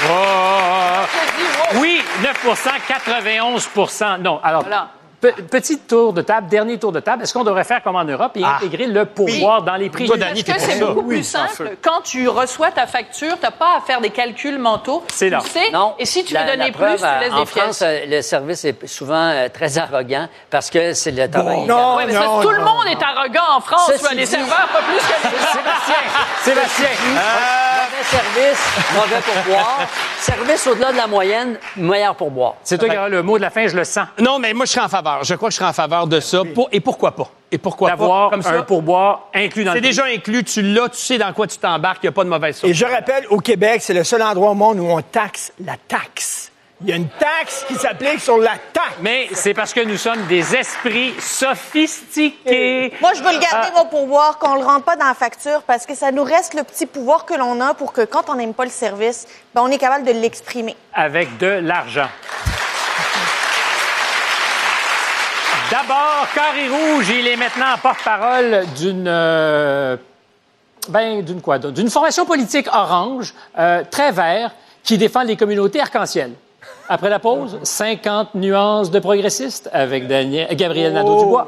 Oh! Oui, 9% 91% Non, alors, Voilà. Pe- petit tour de table, dernier tour de table. Est-ce qu'on devrait faire comme en Europe et Ah. intégrer le pourboire dans les prix? Dani, que c'est beaucoup Oui, plus simple? Quand tu reçois ta facture, tu n'as pas à faire des calculs mentaux. C'est là. Tu sais, Non. et si tu La- veux donner preuve, plus, tu laisses en des France, pièces. euh, le service est souvent euh, très arrogant parce que c'est le travail. non, Ouais, mais c'est parce que non, tout le non, monde est arrogant en France. Ceci les dit- serveurs, pas plus que les (laughs) Sébastien, Sébastien. Mauvais service, mauvais pourboire. (laughs) service au-delà de la moyenne, meilleur pourboire. C'est toi qui auras le mot de la fin, je le sens. Non, mais moi, je serais en faveur. Je crois que je serais en faveur de ça. Pour- et pourquoi pas? Et pourquoi pas? D'avoir Comme ça, un pourboire inclus dans c'est le prix. déjà inclus, tu l'as, tu sais dans quoi tu t'embarques, il n'y a pas de mauvaise Et surprise. je rappelle, au Québec, c'est le seul endroit au monde où on taxe la taxe. Il y a une taxe qui s'applique sur la taxe. Mais c'est parce que nous sommes des esprits sophistiqués. Moi, je veux le garder, Ah. mon pouvoir, qu'on le rentre pas dans la facture, parce que ça nous reste le petit pouvoir que l'on a pour que quand on n'aime pas le service, ben, on est capable de l'exprimer. avec de l'argent. D'abord, Carré Rouge, il est maintenant porte-parole d'une. euh, ben, d'une quoi? D'une formation politique orange, euh, très vert, qui défend les communautés arc-en-ciel. Après la pause, 50 nuances de progressistes avec Daniel, Gabriel Nadeau-Dubois.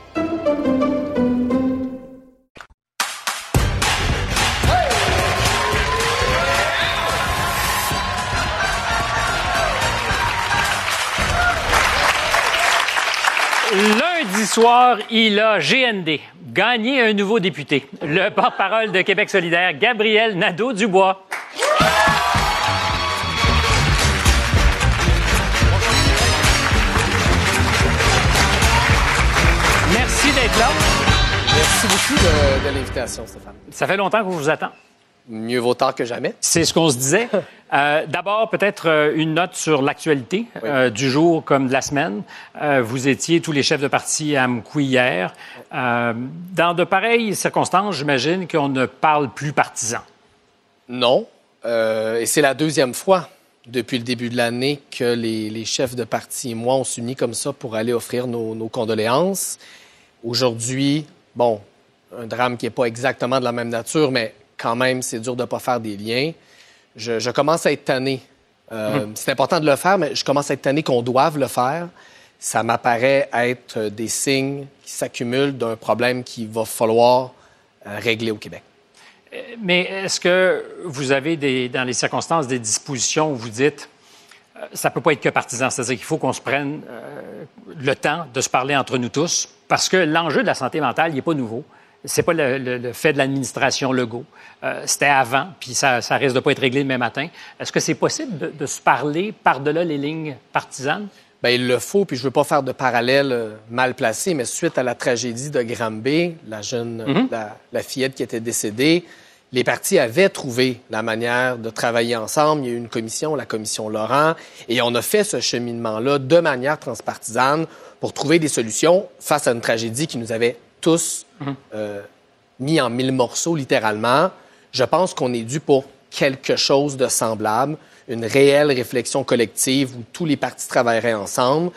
Vendredi soir, il a GND, gagné un nouveau député. Le porte-parole de Québec solidaire, Gabriel Nadeau-Dubois. Merci d'être là. Merci beaucoup de, de l'invitation, Stéphane. Ça fait longtemps qu'on vous attend. Mieux vaut tard que jamais. C'est ce qu'on se disait. (laughs) Euh, D'abord, peut-être euh, une note sur l'actualité euh, du jour comme de la semaine. Vous étiez tous les chefs de parti à Mkoui hier. Dans de pareilles circonstances, j'imagine qu'on ne parle plus partisan. Non. Et c'est la deuxième fois depuis le début de l'année que les, les chefs de parti et moi, on s'unit comme ça pour aller offrir nos, nos condoléances. Aujourd'hui, bon, un drame qui n'est pas exactement de la même nature, mais quand même, c'est dur de ne pas faire des liens. Je, je commence à être tanné. Euh, C'est important de le faire, mais je commence à être tanné qu'on doive le faire. Ça m'apparaît être des signes qui s'accumulent d'un problème qu'il va falloir euh, régler au Québec. Mais est-ce que vous avez des, dans les circonstances des dispositions où vous dites euh, ça ne peut pas être que partisan, c'est-à-dire qu'il faut qu'on se prenne euh, le temps de se parler entre nous tous, parce que l'enjeu de la santé mentale, il n'est pas nouveau. C'est pas le, le- le fait de l'administration Legault. Euh, C'était avant, puis ça, ça risque de pas être réglé demain matin. Est-ce que c'est possible de, de se parler par-delà les lignes partisanes? Ben, il le faut, puis je veux pas faire de parallèle euh, mal placé, mais suite à la tragédie de Granby, la jeune, Mhm. la, la fillette qui était décédée, les partis avaient trouvé la manière de travailler ensemble. Il y a eu une commission, la commission Laurent, et on a fait ce cheminement-là de manière transpartisane pour trouver des solutions face à une tragédie qui nous avait tous euh, mis en mille morceaux, littéralement. Je pense qu'on est dû pour quelque chose de semblable, une réelle réflexion collective où tous les partis travailleraient ensemble.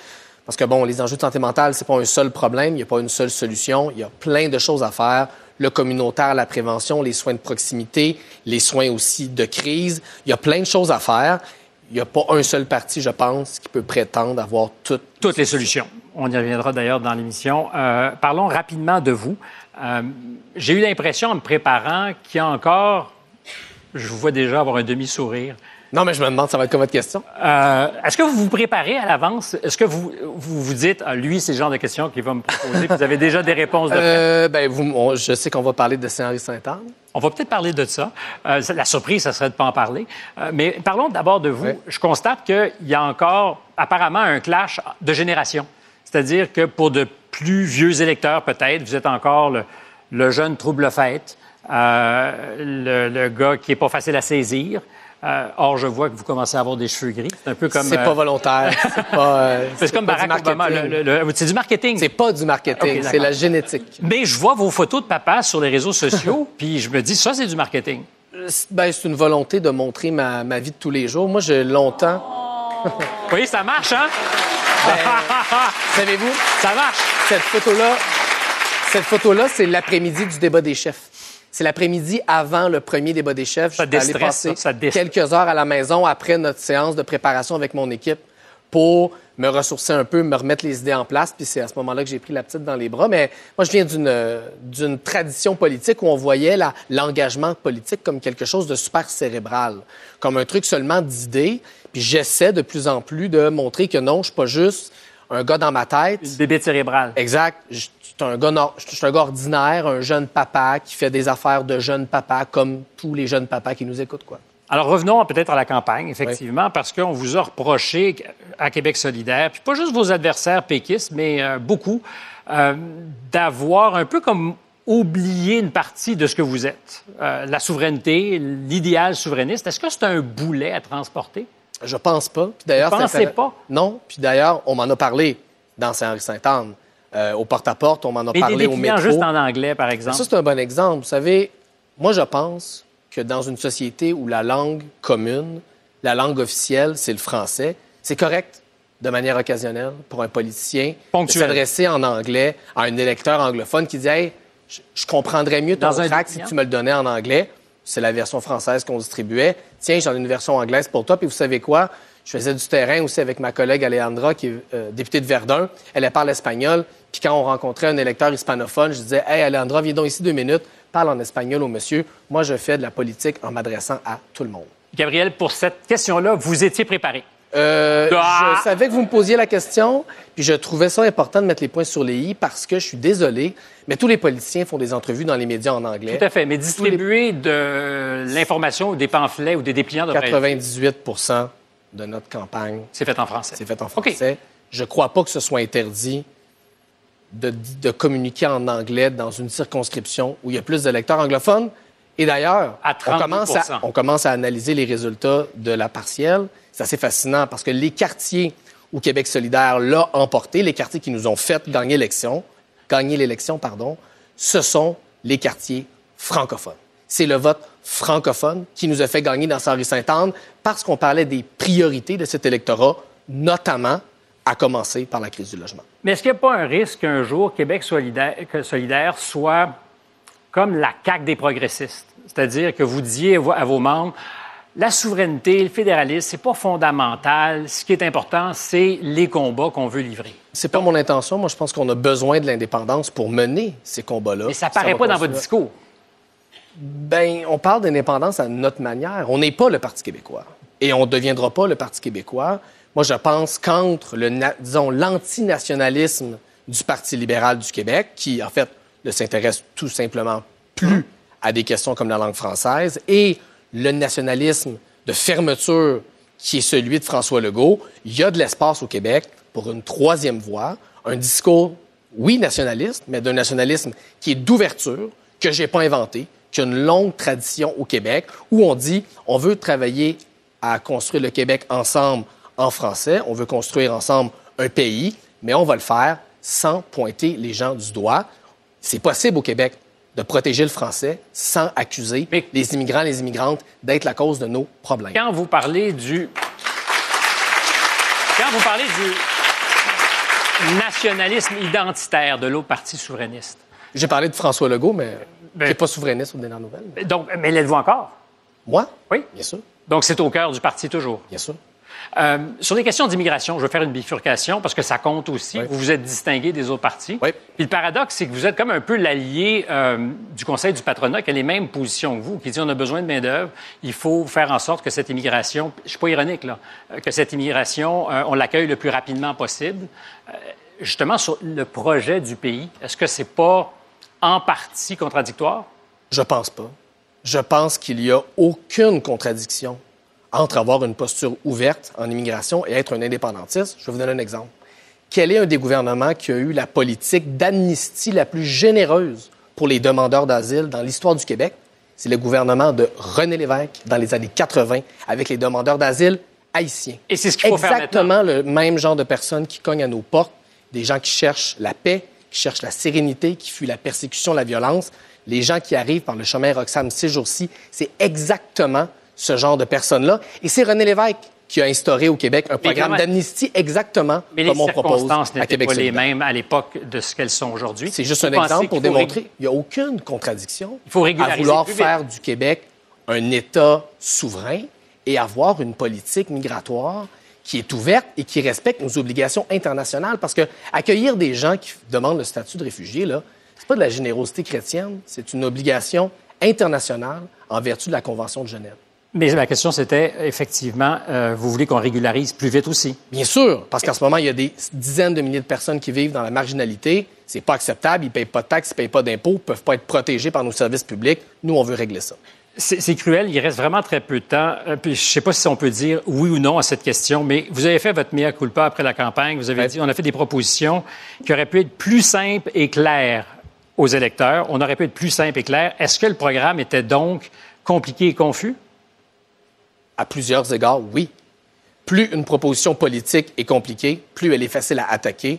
Parce que, bon, les enjeux de santé mentale, c'est pas un seul problème, il n'y a pas une seule solution, il y a plein de choses à faire. Le communautaire, la prévention, les soins de proximité, les soins aussi de crise, il y a plein de choses à faire. Il n'y a pas un seul parti, je pense, qui peut prétendre avoir toutes Toutes les solutions. On y reviendra d'ailleurs dans l'émission. Euh, parlons rapidement de vous. Euh, J'ai eu l'impression, en me préparant, qu'il y a encore, je vous vois déjà avoir un demi-sourire. Non, mais je me demande, ça va être quoi votre question? Euh, Est-ce que vous vous préparez à l'avance? Est-ce que vous, vous vous dites, ah, lui, c'est le genre de questions qu'il va me proposer, vous avez déjà des réponses de? Euh, ben, vous, on- je sais qu'on va parler de Saint-Henri-Sainte-Anne. On va peut-être parler de ça. Euh, la surprise, ça serait de ne pas en parler. Mais parlons d'abord de vous. Je constate qu'il y a encore apparemment un clash de génération. C'est-à-dire que pour de plus vieux électeurs, peut-être, vous êtes encore le, le jeune trouble-fête, euh, le, le gars qui n'est pas facile à saisir. Euh, or, je vois que vous commencez à avoir des cheveux gris. C'est un peu comme... C'est euh, pas volontaire. (laughs) C'est pas, euh, C'est comme pas Barack Obama. C'est du marketing. C'est pas du marketing, Ok, c'est la génétique. Mais je vois vos photos de papa sur les réseaux sociaux, (laughs) puis je me dis, ça, c'est du marketing. Euh, c'est- Ben, c'est une volonté de montrer ma, ma vie de tous les jours. Moi, j'ai longtemps. Oui, ça marche, hein? (laughs) Savez-vous? Ça marche. Cette photo-là, cette photo-là, c'est l'après-midi du débat des chefs. C'est l'après-midi avant le premier débat des chefs. Ça allé déstresse, passer ça, ça quelques heures à la maison après notre séance de préparation avec mon équipe pour me ressourcer un peu, me remettre les idées en place. Puis c'est à ce moment-là que j'ai pris la petite dans les bras. Mais moi, je viens d'une d'une tradition politique où on voyait l'engagement politique comme quelque chose de super cérébral, comme un truc seulement d'idées. Puis j'essaie de plus en plus de montrer que non, je suis pas juste un gars dans ma tête. Une bébé cérébrale. Exact. Je suis un gars, nor- je suis un gars ordinaire, un jeune papa qui fait des affaires de jeune papa comme tous les jeunes papas qui nous écoutent, quoi. Alors revenons peut-être à la campagne, effectivement, parce qu'on vous a reproché à Québec solidaire, puis pas juste vos adversaires péquistes, mais euh, beaucoup, euh, d'avoir un peu comme oublié une partie de ce que vous êtes. Euh, la souveraineté, l'idéal souverainiste. Est-ce que c'est un boulet à transporter? Je pense pas. Puis d'ailleurs, Vous pensez pas? Non. Puis d'ailleurs, on m'en a parlé dans Saint-Henri-Sainte-Anne. Euh, au porte-à-porte, on m'en a parlé des au métro. juste en anglais, par exemple. Ça, c'est un bon exemple. Vous savez, moi, je pense que dans une société où la langue commune, la langue officielle, c'est le français, c'est correct de manière occasionnelle pour un politicien de s'adresser en anglais à un électeur anglophone qui dit Hey, je, je comprendrais mieux ton Dans un tract si tu me le donnais en anglais. C'est la version française qu'on distribuait. Tiens, j'en ai une version anglaise pour toi. Puis vous savez quoi? Je faisais du terrain aussi avec ma collègue Alejandra, qui est euh, députée de Verdun. Elle, parle espagnol. Puis quand on rencontrait un électeur hispanophone, je disais Hey, Alejandra, viens donc ici deux minutes. Parle en espagnol au monsieur. Moi, je fais de la politique en m'adressant à tout le monde. Gabriel, pour cette question-là, vous étiez préparé. Euh, Ah! Je savais que vous me posiez la question, puis je trouvais ça important de mettre les points sur les i parce que je suis désolé, mais tous les politiciens font des entrevues dans les médias en anglais. Tout à fait. Mais distribuer de l'information ou des pamphlets ou des dépliants être- 98% de notre campagne. C'est fait en français. C'est fait en français. Je ne crois pas que ce soit interdit de, de communiquer en anglais dans une circonscription où il y a plus de lecteurs anglophones. Et d'ailleurs, on 32 commence, à, on commence à analyser les résultats de la partielle. C'est assez fascinant parce que les quartiers où Québec solidaire l'a emporté, les quartiers qui nous ont fait gagner l'élection, gagner l'élection, pardon, ce sont les quartiers francophones. C'est le vote francophone qui nous a fait gagner dans Saint-Henri-Sainte-Anne parce qu'on parlait des priorités de cet électorat, notamment à commencer par la crise du logement. Mais est-ce qu'il n'y a pas un risque qu'un jour Québec solidaire, soit comme la CAQ des progressistes? C'est-à-dire que vous disiez à vos membres, la souveraineté, le fédéralisme, c'est pas fondamental. Ce qui est important, c'est les combats qu'on veut livrer. C'est pas mon intention. Moi, je pense qu'on a besoin de l'indépendance pour mener ces combats-là. Mais ça paraît pas dans votre discours. Ben, on parle d'indépendance à notre manière. On n'est pas le Parti québécois. Et on ne deviendra pas le Parti québécois. Moi, je pense qu'entre le, disons, l'antinationalisme du Parti libéral du Québec, qui, en fait, ne s'intéresse tout simplement plus à des questions comme la langue française, et le nationalisme de fermeture qui est celui de François Legault, il y a de l'espace au Québec pour une troisième voie, un discours, oui, nationaliste, mais d'un nationalisme qui est d'ouverture, que j'ai pas inventé, qui a une longue tradition au Québec, où on dit on veut travailler à construire le Québec ensemble en français, on veut construire ensemble un pays, mais on va le faire sans pointer les gens du doigt. C'est possible au Québec de protéger le français sans accuser les immigrants et les immigrantes d'être la cause de nos problèmes. Quand vous parlez du. Quand vous parlez du nationalisme identitaire de l'autre parti souverainiste, J'ai parlé de François Legault, mais qui n'est pas souverainiste aux dernières nouvelles. donc, mais l'êtes-vous encore? Moi? Oui. Bien sûr. Donc, c'est au cœur du parti toujours? Bien sûr. Euh, sur les questions d'immigration, je vais faire une bifurcation parce que ça compte aussi. Vous vous êtes distingué des autres partis. Puis le paradoxe, c'est que vous êtes comme un peu l'allié euh, du Conseil du patronat qui a les mêmes positions que vous, qui dit on a besoin de main-d'œuvre, il faut faire en sorte que cette immigration, je suis pas ironique là, euh, que cette immigration, euh, on l'accueille le plus rapidement possible. Justement, sur le projet du pays, est-ce que c'est pas en partie contradictoire? Je pense pas. Je pense qu'il n'y a aucune contradiction entre avoir une posture ouverte en immigration et être un indépendantiste. Je vais vous donner un exemple. Quel est un des gouvernements qui a eu la politique d'amnistie la plus généreuse pour les demandeurs d'asile dans l'histoire du Québec? C'est le gouvernement de René Lévesque dans les années 80 avec les demandeurs d'asile haïtiens. Et c'est ce qu'il faut faire Exactement le même genre de personnes qui cognent à nos portes, des gens qui cherchent la paix, qui cherchent la sérénité, qui fuient la persécution, la violence. Les gens qui arrivent par le chemin Roxham ces jours-ci, c'est exactement ce genre de personnes-là. Et c'est René Lévesque qui a instauré au Québec un programme d'amnistie exactement Mais les comme on propose à n'étaient Québec pas les mêmes à l'époque de ce qu'elles sont aujourd'hui. C'est juste un Vous exemple pour démontrer qu'il n'y a aucune contradiction Il faut à vouloir faire du Québec un État souverain et avoir une politique migratoire qui est ouverte et qui respecte nos obligations internationales. Parce que accueillir des gens qui demandent le statut de réfugié, là, c'est pas de la générosité chrétienne, c'est une obligation internationale en vertu de la Convention de Genève. Mais ma question, c'était effectivement, euh, vous voulez qu'on régularise plus vite aussi? Bien sûr, parce qu'en ce moment, il y a des dizaines de milliers de personnes qui vivent dans la marginalité. C'est pas acceptable. Ils payent pas de taxes, ils payent pas d'impôts, peuvent pas être protégés par nos services publics. Nous, on veut régler ça. C'est cruel, il reste vraiment très peu de temps. Euh, puis je ne sais pas si on peut dire oui ou non à cette question, mais vous avez fait votre mea culpa après la campagne. Vous avez dit on a fait des propositions qui auraient pu être plus simples et claires aux électeurs. On aurait pu être plus simple et clair. Est-ce que le programme était donc compliqué et confus? À plusieurs égards, oui. Plus une proposition politique est compliquée, plus elle est facile à attaquer.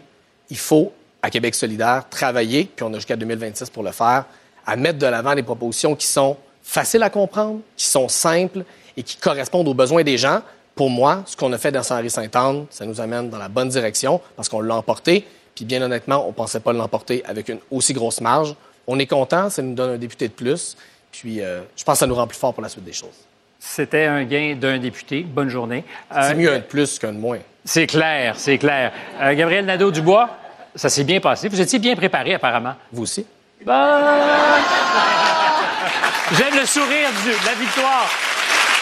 Il faut, à Québec solidaire, travailler, puis on a jusqu'à 2026 pour le faire, à mettre de l'avant des propositions qui sont faciles à comprendre, qui sont simples et qui correspondent aux besoins des gens. Pour moi, ce qu'on a fait dans Saint-Henri-Sainte-Anne, ça nous amène dans la bonne direction parce qu'on l'a emporté. Puis bien honnêtement, on ne pensait pas l'emporter avec une aussi grosse marge. On est content, ça nous donne un député de plus. Puis euh, je pense que ça nous rend plus fort pour la suite des choses. C'était un gain d'un député. Bonne journée. C'est Euh, mieux un de plus qu'un de moins. C'est clair, c'est clair. Euh, Gabriel Nadeau-Dubois, ça s'est bien passé. Vous étiez bien préparé, apparemment. Vous aussi? Ben, J'aime le sourire du- de la victoire.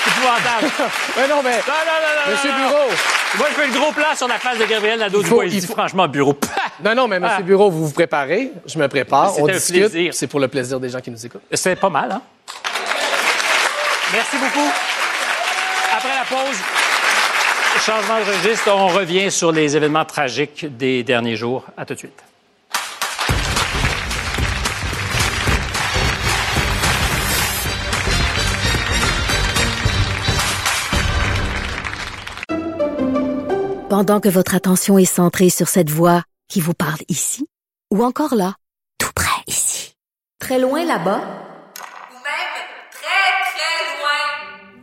C'est épouvantable. (laughs) mais non, mais. Non, non, non, Monsieur non. Bureau. Moi, je fais le gros plan sur la face de Gabriel Il Nadeau du faut- bois. Il dit faut- franchement, bureau. (laughs) Non, non, mais Monsieur Ah. Bureau, vous vous préparez. Je me prépare. C'est On un discute. plaisir. C'est pour le plaisir des gens qui nous écoutent. C'est pas mal, hein? Merci beaucoup. Après la pause, changement de registre, on revient sur les événements tragiques des derniers jours. À tout de suite. Pendant que votre attention est centrée sur cette voix qui vous parle ici, ou encore là, tout près ici, très loin là-bas, Ou même très, très loin.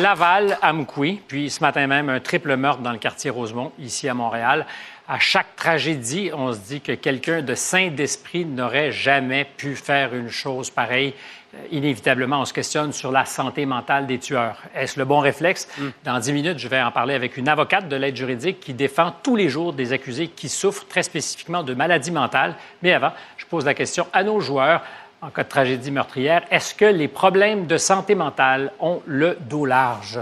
Laval, Amqui, puis ce matin même, un triple meurtre dans le quartier Rosemont, ici à Montréal. À chaque tragédie, on se dit que quelqu'un de saint d'esprit n'aurait jamais pu faire une chose pareille. Euh, Inévitablement, on se questionne sur la santé mentale des tueurs. Est-ce le bon réflexe? Dans dix minutes, je vais en parler avec une avocate de l'aide juridique qui défend tous les jours des accusés qui souffrent très spécifiquement de maladies mentales. Mais avant, je pose la question à nos joueurs en cas de tragédie meurtrière, est-ce que les problèmes de santé mentale ont le dos large?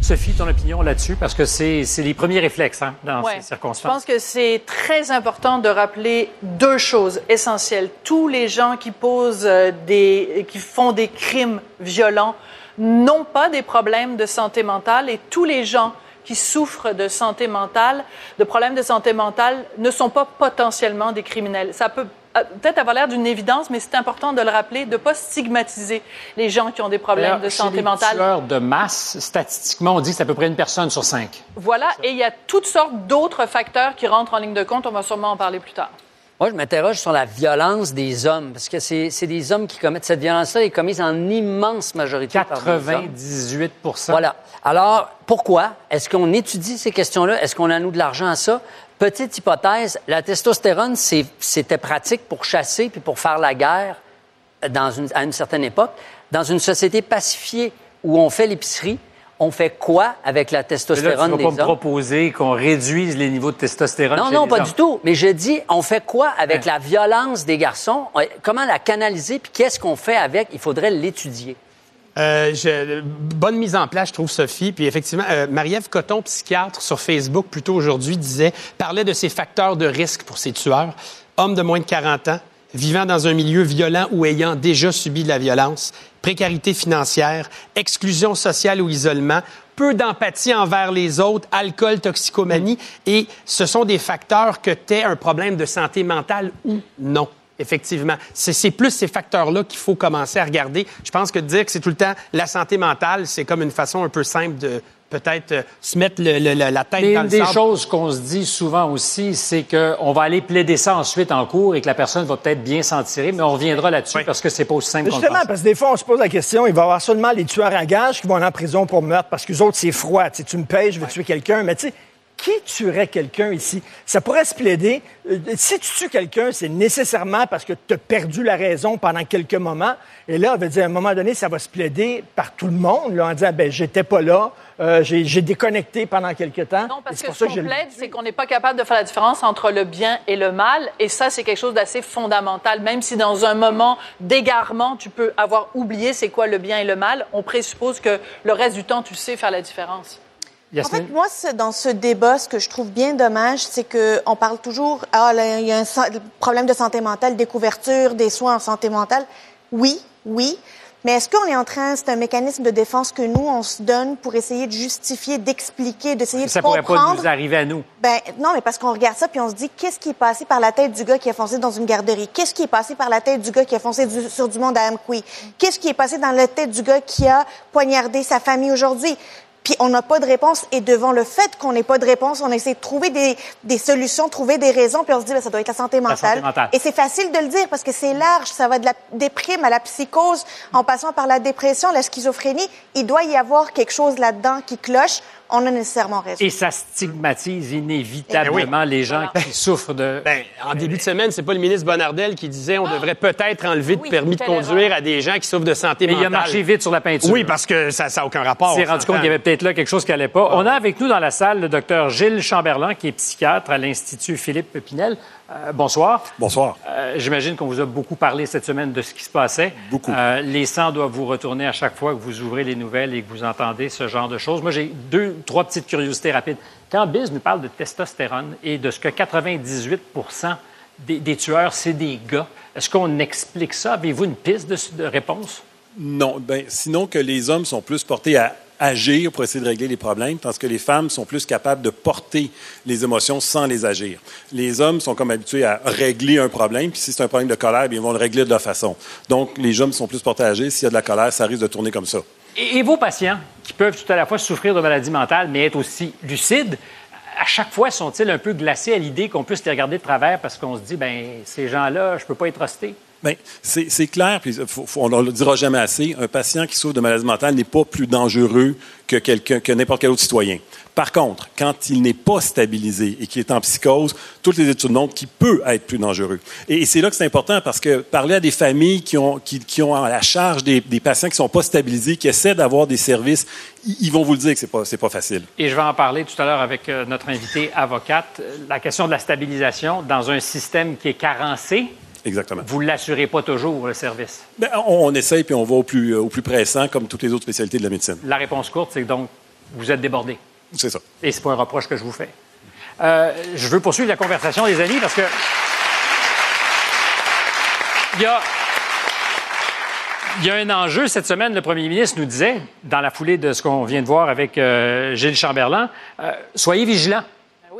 Sophie, ton opinion là-dessus, parce que c'est les premiers réflexes hein, dans Ouais. ces Je circonstances. pense que c'est très important de rappeler deux choses essentielles. Tous les gens qui posent euh, des, qui font des crimes violents n'ont pas des problèmes de santé mentale et tous les gens qui souffrent de santé mentale, de problèmes de santé mentale, ne sont pas potentiellement des criminels. Ça peut peut-être avoir l'air d'une évidence, mais c'est important de le rappeler, de ne pas stigmatiser les gens qui ont des problèmes de chez santé les mentale. tueurs de masse, statistiquement, on dit que c'est à peu près une personne sur cinq. Voilà, et il y a toutes sortes d'autres facteurs qui rentrent en ligne de compte. On va sûrement en parler plus tard. Moi, je m'interroge sur la violence des hommes, parce que c'est c'est des hommes qui commettent cette violence-là, est commise en immense majorité par des hommes. 98 Voilà. Alors, pourquoi? Est-ce qu'on étudie ces questions-là? Est-ce qu'on alloue de l'argent à ça? Petite hypothèse, la testostérone, c'était pratique pour chasser puis pour faire la guerre dans une- à une certaine époque. Dans une société pacifiée où on fait l'épicerie, on fait quoi avec la Mais là, tu testostérone des pas hommes? me proposer qu'on réduise les niveaux de testostérone Non, chez non, les pas hommes. du tout. Mais je dis, on fait quoi avec Ouais. la violence des garçons? On- Comment la canaliser? Puis qu'est-ce qu'on fait avec? Il faudrait l'étudier. Euh, je- bonne mise en place, je trouve, Sophie. Puis effectivement, euh, Marie-Ève Coton, psychiatre sur Facebook, plus tôt aujourd'hui, disait, parlait de ces facteurs de risque pour ces tueurs. Hommes de moins de 40 ans, vivant dans un milieu violent ou ayant déjà subi de la violence, précarité financière, exclusion sociale ou isolement, peu d'empathie envers les autres, alcool, toxicomanie, et ce sont des facteurs que tu un problème de santé mentale ou non. Effectivement. C'est c'est plus ces facteurs-là qu'il faut commencer à regarder. Je pense que dire que c'est tout le temps la santé mentale, c'est comme une façon un peu simple de peut-être euh, se mettre le- le- le- la tête Mais dans une le des sable. choses qu'on se dit souvent aussi, c'est qu'on va aller plaider ça ensuite en cours et que la personne va peut-être bien s'en tirer, mais on reviendra là-dessus parce que c'est pas aussi simple Mais qu'on le Justement, pense. parce que des fois, on se pose la question, il va y avoir seulement les tueurs à gages qui vont aller en prison pour meurtre parce que les autres, c'est froid. Tu sais, tu me payes, je vais tuer quelqu'un. Mais tu sais, qui tuerait quelqu'un ici? Ça pourrait se plaider. Euh, si tu tues quelqu'un, c'est nécessairement parce que tu as perdu la raison pendant quelques moments. Et là, on va dire, à un moment donné, ça va se plaider par tout le monde là, en disant, ben j'étais pas là, euh, j'ai déconnecté pendant quelques temps. Non, parce que pour ce qu'on plaide, c'est qu'on n'est pas capable de faire la différence entre le bien et le mal. Et ça, c'est quelque chose d'assez fondamental. Même si dans un moment d'égarement, tu peux avoir oublié c'est quoi le bien et le mal, on présuppose que le reste du temps, tu sais faire la différence. En fait, moi, c'est- dans ce débat, ce que je trouve bien dommage, c'est que on parle toujours, ah, là, il y a un problème de santé mentale, des couvertures, des soins en santé mentale. Oui, oui. Mais est-ce qu'on est en train, c'est un mécanisme de défense que nous, on se donne pour essayer de justifier, d'expliquer, d'essayer de Ça pourrait comprendre? pas nous arriver à nous. Ben non, mais parce qu'on regarde ça puis on se dit qu'est-ce qui est passé par la tête du gars qui a foncé dans une garderie? Qu'est-ce qui est passé par la tête du gars qui a foncé du- sur du monde à Amqui Qu'est-ce qui est passé dans la tête du gars qui a poignardé sa famille aujourd'hui? Puis on n'a pas de réponse et devant le fait qu'on n'ait pas de réponse, on essaie de trouver des, des solutions, trouver des raisons, puis on se dit ben, ça doit être la santé mentale. santé mentale. Et c'est facile de le dire parce que c'est large, ça va de la déprime à la psychose, en passant par la dépression, la schizophrénie. Il doit y avoir quelque chose là-dedans qui cloche. On a nécessairement raison. Et ça stigmatise inévitablement les gens qui souffrent de... Ben, en début de semaine, c'est pas le ministre Bonnardel qui disait on devrait peut-être enlever Oui, le permis de conduire à des gens qui souffrent de santé Mais il a marché vite sur la peinture. Oui, parce que ça n'a aucun rapport. Il s'est on rendu compte qu'il y avait peut-être là quelque chose qui n'allait pas. On a avec nous dans la salle le docteur Gilles Chamberlain, qui est psychiatre à l'Institut Philippe Pinel. Euh, bonsoir. Bonsoir. Euh, J'imagine qu'on vous a beaucoup parlé cette semaine de ce qui se passait. Beaucoup. Euh, les sangs doivent vous retourner à chaque fois que vous ouvrez les nouvelles et que vous entendez ce genre de choses. Moi, j'ai deux, trois petites curiosités rapides. Quand Biz nous parle de testostérone et de ce que 98 des, des tueurs, c'est des gars, est-ce qu'on explique ça? Avez-vous une piste de, de réponse? Non, ben, sinon que les hommes sont plus portés à agir pour essayer de régler les problèmes, tandis que les femmes sont plus capables de porter les émotions sans les agir. Les hommes sont comme habitués à régler un problème, puis si c'est un problème de colère, bien, ils vont le régler de leur façon. Donc, les hommes sont plus portés à agir. S'il y a de la colère, ça risque de tourner comme ça. Et, vos patients, qui peuvent tout à la fois souffrir de maladies mentales, mais être aussi lucides, à chaque fois, sont-ils un peu glacés à l'idée qu'on puisse les regarder de travers parce qu'on se dit, ben ces gens-là, je peux pas être hosté? Bien, c'est clair, puis on ne le dira jamais assez, un patient qui souffre de maladie mentale n'est pas plus dangereux que que n'importe quel autre citoyen. Par contre, quand il n'est pas stabilisé et qu'il est en psychose, toutes les études montrent qu'il peut être plus dangereux. Et, c'est là que c'est important parce que parler à des familles qui ont, qui, ont à la charge des, des patients qui sont pas stabilisés, qui essaient d'avoir des services, ils, vont vous le dire que c'est pas, c'est pas facile. Et je vais en parler tout à l'heure avec euh, notre invitée avocate. La question de la stabilisation dans un système qui est carencé, Exactement. vous ne l'assurez pas toujours, le service? Ben, on, on essaye puis on va au plus, au plus pressant, comme toutes les autres spécialités de la médecine. La réponse courte, c'est que donc, vous êtes débordé. C'est ça. Et c'est pas un reproche que je vous fais. Euh, je veux poursuivre la conversation, les amis, parce que. Il y a. Il y a un enjeu cette semaine, le premier ministre nous disait, dans la foulée de ce qu'on vient de voir avec euh, Gilles Chamberlain, euh, soyez vigilants.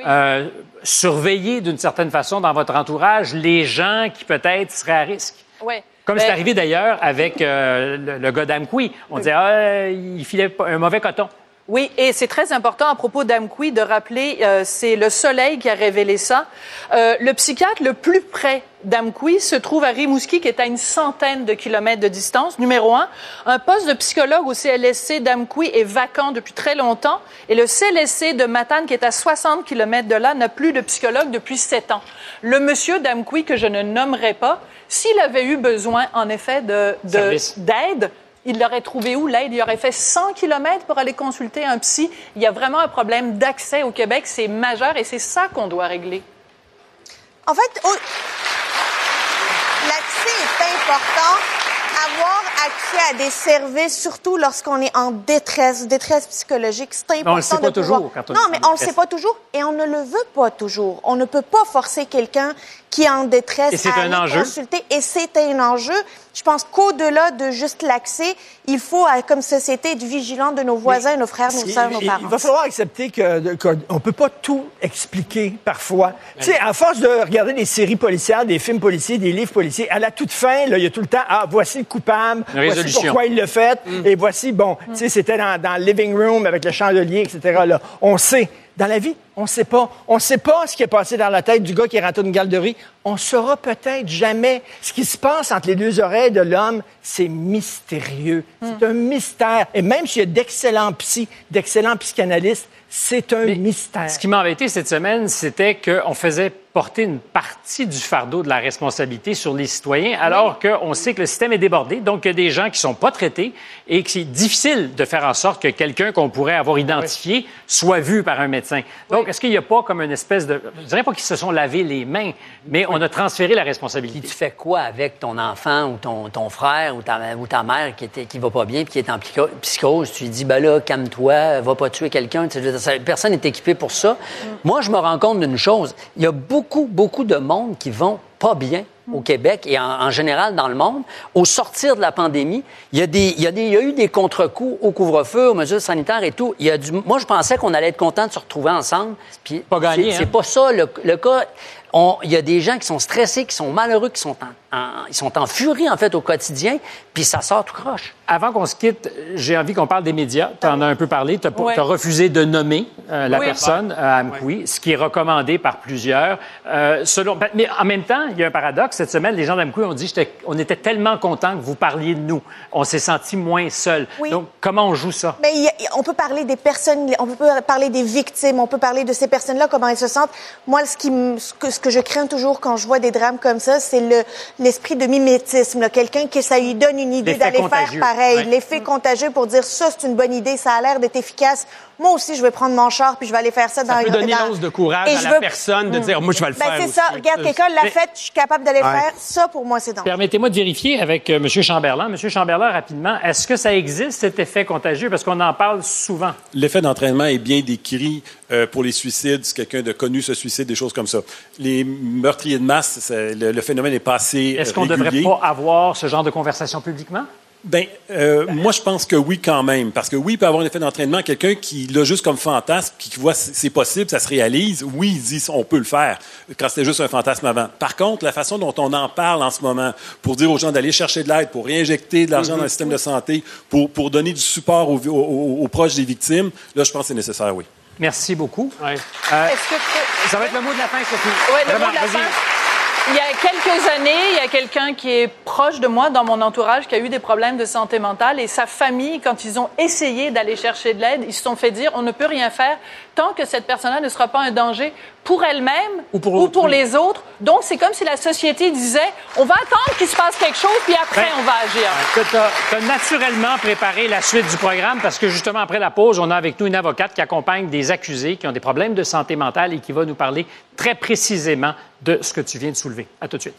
Euh, surveillez d'une certaine façon dans votre entourage les gens qui peut-être seraient à risque. Ouais. Comme Ben, c'est arrivé d'ailleurs avec euh, le, le gars d'Amqui. On disait, ah, il filait un mauvais coton. Oui, et c'est très important à propos d'Amqui de rappeler, euh, c'est le soleil qui a révélé ça. Euh, le psychiatre le plus près d'Amqui se trouve à Rimouski, qui est à une centaine de kilomètres de distance. Numéro un, un poste de psychologue au CLSC d'Amqui est vacant depuis très longtemps, et le CLSC de Matane, qui est à 60 kilomètres de là, n'a plus de psychologue depuis sept ans. Le monsieur d'Amqui, que je ne nommerai pas, s'il avait eu besoin, en effet, de, de- d'aide, il l'aurait trouvé où, l'aide? Il aurait fait 100 km pour aller consulter un psy. Il y a vraiment un problème d'accès au Québec. C'est majeur et c'est ça qu'on doit régler. En fait, au- l'accès est important. Avoir accès à des services, surtout lorsqu'on est en détresse, détresse psychologique, c'est important. on le sait pas pouvoir- toujours quand on Non, mais on le détresse. sait pas toujours et on ne le veut pas toujours. On ne peut pas forcer quelqu'un qui est en détresse Et c'est un enjeu? consulter. Et c'est un enjeu. Je pense qu'au-delà de juste l'accès, il faut, comme société, être vigilant de nos voisins, nos frères, nos sœurs, nos parents. il va falloir accepter que qu'on ne peut pas tout expliquer parfois. Tu sais, à force de regarder des séries policières, des films policiers, des livres policiers, à la toute fin, là, il y a tout le temps, ah, voici le coupable, voici pourquoi il l'a fait, et voici, bon, tu sais, c'était dans, dans le living room avec le chandelier, etc. Là. On sait. Dans la vie, on ne sait pas. On ne sait pas ce qui est passé dans la tête du gars qui est rentré dans une garderie. On saura peut-être jamais. Ce qui se passe entre les deux oreilles de l'homme, c'est mystérieux. C'est un mystère. Et même s'il y a d'excellents psy, d'excellents psychanalystes, c'est un mystère. Ce qui m'a embêté cette semaine, c'était qu'on faisait porter une partie du fardeau de la responsabilité sur les citoyens, alors qu'on sait que le système est débordé, donc il y a des gens qui sont pas traités et que c'est difficile de faire en sorte que quelqu'un qu'on pourrait avoir identifié soit vu par un médecin. Donc, est-ce qu'il n'y a pas comme une espèce de... Je dirais pas qu'ils se sont lavé les mains, mais on a transféré la responsabilité. Tu fais quoi avec ton enfant ou ton, ton frère ou ta, ou ta mère qui, était, qui va pas bien puis qui est en psycho- psychose? Tu lui dis, ben là, calme-toi, va pas tuer quelqu'un. Personne n'est équipé pour ça. Moi, je me rends compte d'une chose. Il y a beaucoup, beaucoup de monde qui vont pas bien au Québec et en, en général dans le monde. Au sortir de la pandémie, il y a, des, il y a, des, il y a eu des contre-coups au couvre-feu, aux mesures sanitaires et tout. Il y a du, moi, je pensais qu'on allait être content de se retrouver ensemble. Puis Pas gagné, c'est- hein? Pas ça le, le cas. On- il y a des gens qui sont stressés, qui sont malheureux, qui sont en, en- ils sont en furie, en fait, au quotidien, puis ça sort tout croche. Avant qu'on se quitte, j'ai envie qu'on parle des médias. Tu en as un peu parlé. Tu as, Ouais. refusé de nommer euh, la Oui. personne à Amqui, ce qui est recommandé par plusieurs. Euh, selon, mais en même temps, il y a un paradoxe. Cette semaine, les gens d'Amqui ont dit on était tellement contents que vous parliez de nous. On s'est senti moins seuls. Oui. Donc, comment on joue ça? Mais a- on peut parler des personnes, on peut parler des victimes, on peut parler de ces personnes-là, comment elles se sentent. Moi, ce, qui, me- ce, que, ce que je crains toujours quand je vois des drames comme ça, c'est le, l'esprit de mimétisme. Quelqu'un qui, ça lui donne une idée L'effet d'aller faire contagieux. pareil. Ouais. L'effet contagieux pour dire ça, c'est une bonne idée, ça a l'air d'être efficace. Moi aussi, je vais prendre mon char puis je vais aller faire ça, Ça dans peut donner dans- l'once de courage Et à je la veux- personne de dire, moi, je vais le Ben, faire c'est ça. Regarde, quelqu'un l'a Mais- fait, je suis capable d'aller le Ouais. faire. Ça, pour moi, c'est dangereux. Permettez-moi de vérifier avec euh, M. Chamberlain. M. Chamberlain, rapidement, est-ce que ça existe, cet effet contagieux? Parce qu'on en parle souvent. L'effet d'entraînement est bien décrit euh, pour les suicides, si quelqu'un de connu se suicide, des choses comme ça. Les meurtriers de masse, le, le phénomène est pas assez Est-ce qu'on ne devrait pas avoir ce genre de conversation publiquement? Ben, euh, moi, je pense que oui, quand même. Parce que oui, il peut avoir un effet d'entraînement. Quelqu'un qui l'a juste comme fantasme, qui voit c'est c'est possible, ça se réalise, oui, il dit on peut le faire, quand c'était juste un fantasme avant. Par contre, la façon dont on en parle en ce moment, pour dire aux gens d'aller chercher de l'aide, pour réinjecter de l'argent dans le système de santé, pour, pour donner du support aux, aux- aux- aux proches des victimes, là, je pense que c'est nécessaire, oui. Merci beaucoup. Euh, Est-ce que- ça va être le mot de la fin, Sophie. Oui, le Vraiment, mot de la fin. Il y a quelques années, il y a quelqu'un qui est proche de moi dans mon entourage qui a eu des problèmes de santé mentale et sa famille, quand ils ont essayé d'aller chercher de l'aide, ils se sont fait dire on ne peut rien faire tant que cette personne-là ne sera pas un danger pour elle-même ou pour, les autres. Donc, c'est comme si la société disait on va attendre qu'il se passe quelque chose puis après Ben, on va agir. Tu as, naturellement préparé la suite du programme parce que justement après la pause, on a avec nous une avocate qui accompagne des accusés qui ont des problèmes de santé mentale et qui va nous parler très précisément de ce que tu viens de soulever. À tout de suite.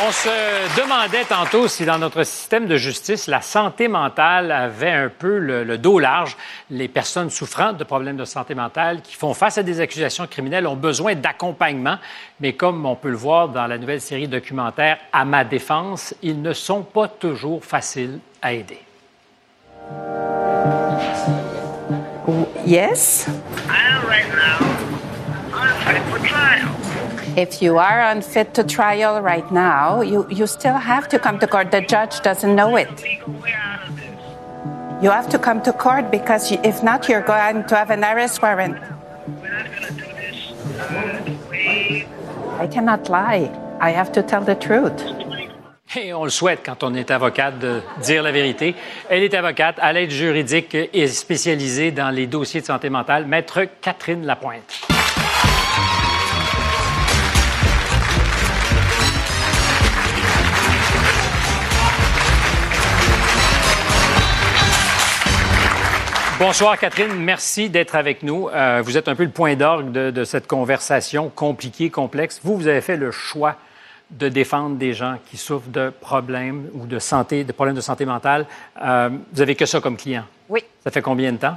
On se demandait tantôt si dans notre système de justice, la santé mentale avait un peu le, le dos large. Les personnes souffrant de problèmes de santé mentale qui font face à des accusations criminelles ont besoin d'accompagnement. Mais comme on peut le voir dans la nouvelle série documentaire À ma défense, ils ne sont pas toujours faciles à aider. Yes. If you are unfit to trial right now, you, you still have to come to court. The judge doesn't know it. You have to come to court because you, if not, you're going to have an arrest warrant. I cannot lie. I have to tell the truth. Et on le souhaite quand on est avocate de dire la vérité. Elle est avocate à l'aide juridique et spécialisée dans les dossiers de santé mentale, maître Catherine Lapointe. Bonsoir Catherine, merci d'être avec nous. Euh, vous êtes un peu le point d'orgue de, de cette conversation compliquée, complexe. Vous, vous avez fait le choix de défendre des gens qui souffrent de problèmes ou de santé, de problèmes de santé mentale. Euh, vous avez que ça comme client. Oui. Ça fait combien de temps?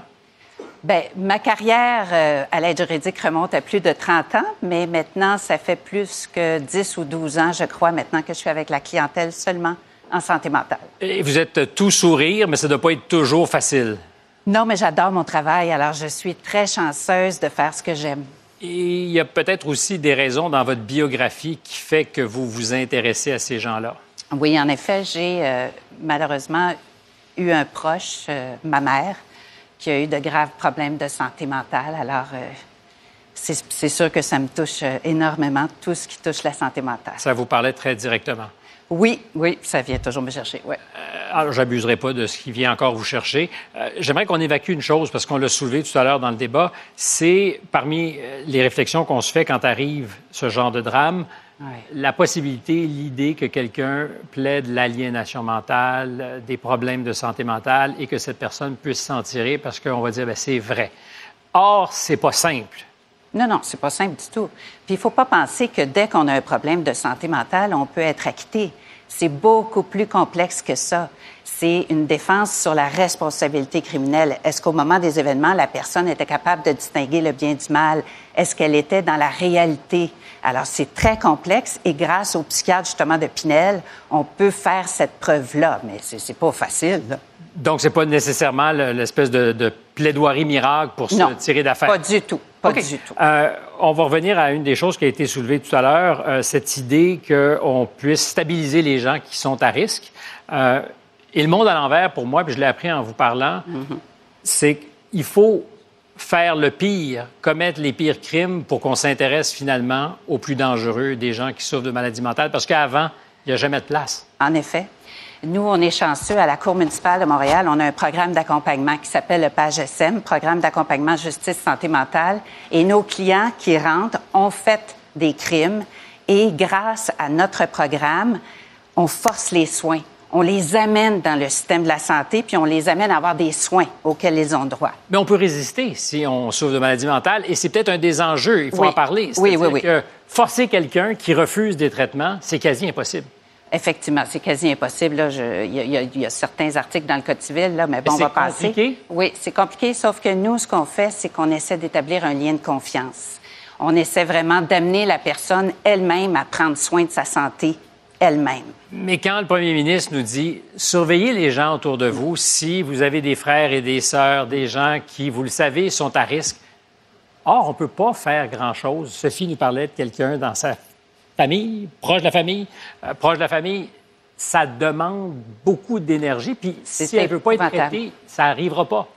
Ben, ma carrière euh, à l'aide juridique remonte à plus de 30 ans, mais maintenant, ça fait plus que 10 ou 12 ans, je crois, maintenant que je suis avec la clientèle seulement en santé mentale. Et vous êtes tout sourire, mais ça ne doit pas être toujours facile. Non, mais j'adore mon travail, alors je suis très chanceuse de faire ce que j'aime. Et il y a peut-être aussi des raisons dans votre biographie qui fait que vous vous intéressez à ces gens-là. Oui, en effet, j'ai euh, malheureusement eu un proche, euh, ma mère, qui a eu de graves problèmes de santé mentale. Alors, euh, c'est sûr que ça me touche énormément, tout ce qui touche la santé mentale. Ça vous parlait très directement. Oui, oui, ça vient toujours me chercher, ouais. Alors, j'abuserai pas de ce qui vient encore vous chercher. Euh, J'aimerais qu'on évacue une chose, parce qu'on l'a soulevé tout à l'heure dans le débat. C'est parmi euh, les réflexions qu'on se fait quand arrive ce genre de drame, la possibilité, l'idée que quelqu'un plaide l'aliénation mentale, euh, des problèmes de santé mentale, et que cette personne puisse s'en tirer parce qu'on va dire, ben, c'est vrai. Or, c'est pas simple. Non, non, c'est pas simple du tout. Puis il faut pas penser que dès qu'on a un problème de santé mentale, on peut être acquitté. C'est beaucoup plus complexe que ça. C'est une défense sur la responsabilité criminelle. Est-ce qu'au moment des événements, la personne était capable de distinguer le bien du mal? Est-ce qu'elle était dans la réalité? Alors, c'est très complexe et grâce au psychiatre, justement, de Pinel, on peut faire cette preuve-là, mais c'est pas facile. là. Donc, c'est pas nécessairement le- l'espèce de, de plaidoirie miracle pour Non, se tirer d'affaire. pas du tout. Pas du tout. Euh, on va revenir à une des choses qui a été soulevée tout à l'heure, euh, cette idée qu'on puisse stabiliser les gens qui sont à risque. Euh, et le monde à l'envers, pour moi, puis je l'ai appris en vous parlant, c'est qu'il faut faire le pire, commettre les pires crimes pour qu'on s'intéresse finalement aux plus dangereux des gens qui souffrent de maladies mentales, parce qu'avant, il n'y a jamais de place. En effet. Nous, on est chanceux à la Cour municipale de Montréal. On a un programme d'accompagnement qui s'appelle le PAGSM, Programme d'accompagnement justice santé mentale. Et nos clients qui rentrent ont fait des crimes. Et grâce à notre programme, on force les soins. On les amène dans le système de la santé, puis on les amène à avoir des soins auxquels ils ont droit. Mais on peut résister si on souffre de maladie mentale, et c'est peut-être un des enjeux, il faut Oui. en parler. Oui, oui, oui. que forcer quelqu'un qui refuse des traitements, c'est quasi impossible. Effectivement, c'est quasi impossible. là. Je- Il y, a- il y certains articles dans le Code civil, là, mais bon, on c'est va passer. compliqué? Oui, c'est compliqué, sauf que nous, ce qu'on fait, c'est qu'on essaie d'établir un lien de confiance. On essaie vraiment d'amener la personne elle-même à prendre soin de sa santé elle-même. Mais quand le premier ministre nous dit surveillez les gens autour de vous, si vous avez des frères et des sœurs, des gens qui, vous le savez, sont à risque. Or, on ne peut pas faire grand-chose. Sophie nous parlait de quelqu'un dans sa famille, proche de la famille, euh, proche de la famille. Ça demande beaucoup d'énergie. Puis si elle ne veut pas être traitée, ça n'arrivera pas.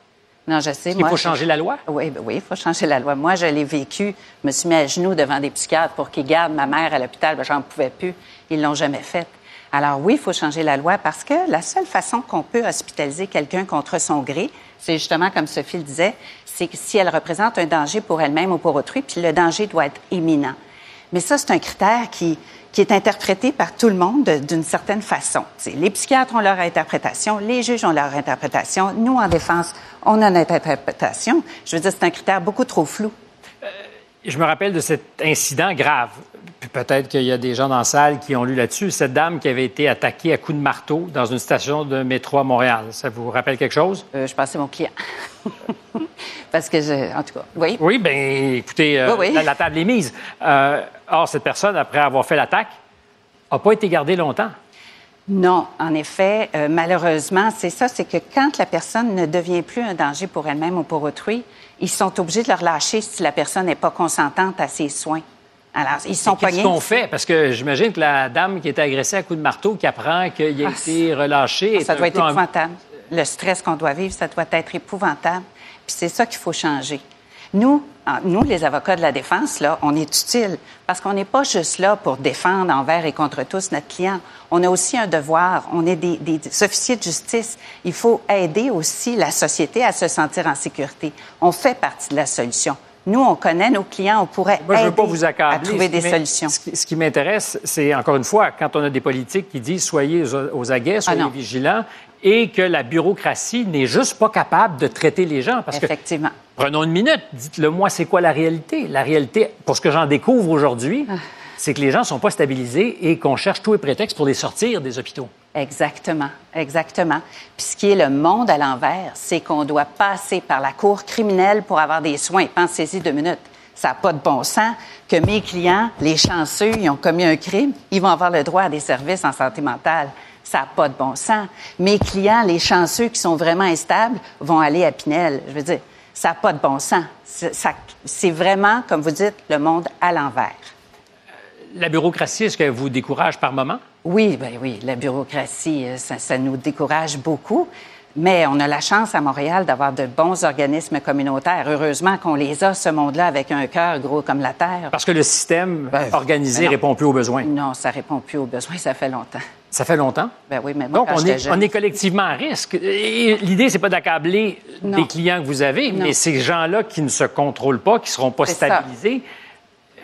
Non, je sais. Il moi, faut changer la loi? Oui, ben oui, il faut changer la loi. Moi, je l'ai vécu. Je me suis mis à genoux devant des psychiatres pour qu'ils gardent ma mère à l'hôpital. Ben, j'en pouvais plus. Ils l'ont jamais fait. Alors oui, il faut changer la loi parce que la seule façon qu'on peut hospitaliser quelqu'un contre son gré, c'est justement, comme Sophie le disait, c'est que si elle représente un danger pour elle-même ou pour autrui, puis le danger doit être imminent. Mais ça, c'est un critère qui, qui est interprété par tout le monde de- d'une certaine façon. Les psychiatres ont leur interprétation, les juges ont leur interprétation, nous, en défense, on a notre interprétation. Je veux dire, c'est un critère beaucoup trop flou. Je me rappelle de cet incident grave. Puis peut-être qu'il y a des gens dans la salle qui ont lu là-dessus. Cette dame qui avait été attaquée à coups de marteau dans une station de métro à Montréal. Ça vous rappelle quelque chose? Euh, je pensais mon client. (laughs) Parce que, je, en tout cas, oui. Oui, bien, écoutez, euh, Oui, oui. La, la table est mise. Euh, or, cette personne, après avoir fait l'attaque, n'a pas été gardée longtemps. Non, en effet, euh, malheureusement, c'est ça, c'est que quand la personne ne devient plus un danger pour elle-même ou pour autrui, ils sont obligés de le relâcher si la personne n'est pas consentante à ses soins. Alors, ils sont Qu'est-ce qu'on fait? Parce que j'imagine que la dame qui était agressée à coups de marteau, qui apprend qu'il a Ah, été relâché... Ça doit être en- épouvantable. Le stress qu'on doit vivre, ça doit être épouvantable. Puis c'est ça qu'il faut changer. Nous, en- nous, les avocats de la défense, là, on est utile parce qu'on n'est pas juste là pour défendre envers et contre tous notre client. On a aussi un devoir. On est des, officiers de justice. Il faut aider aussi la société à se sentir en sécurité. On fait partie de la solution. Nous, on connaît nos clients. On pourrait Moi, je ne veux aider pas vous accabler. à trouver des solutions. Ce qui, m'intéresse, c'est encore une fois, quand on a des politiques qui disent soyez aux, aguets, soyez Ah non. vigilants, et que la bureaucratie n'est juste pas capable de traiter les gens. Parce Effectivement. que, prenons une minute, dites-le moi, c'est quoi la réalité? La réalité, pour ce que j'en découvre aujourd'hui, Ah. c'est que les gens ne sont pas stabilisés et qu'on cherche tous les prétextes pour les sortir des hôpitaux. Exactement, exactement. Puis ce qui est le monde à l'envers, c'est qu'on doit passer par la cour criminelle pour avoir des soins. Pensez-y deux minutes. Ça n'a pas de bon sens que mes clients, les chanceux, ils ont commis un crime, ils vont avoir le droit à des services en santé mentale. Ça n'a pas de bon sens. Mes clients, les chanceux qui sont vraiment instables, vont aller à Pinel. Je veux dire, ça n'a pas de bon sens. C'est vraiment, comme vous dites, le monde à l'envers. La bureaucratie, est-ce qu'elle vous décourage par moment? Oui, ben oui, la bureaucratie, euh, ça, ça nous décourage beaucoup. Mais on a la chance à Montréal d'avoir de bons organismes communautaires. Heureusement qu'on les a, ce monde-là, avec un cœur gros comme la Terre. Parce que le système organisé ben non. répond plus aux besoins. Non, ça répond plus aux besoins, ça fait longtemps. Ça fait longtemps? Ben oui, mais moi, Donc, quand on est, jeune- on est collectivement à risque. L'idée, c'est pas d'accabler les clients que vous avez, Non. mais ces gens-là qui ne se contrôlent pas, qui seront pas ça.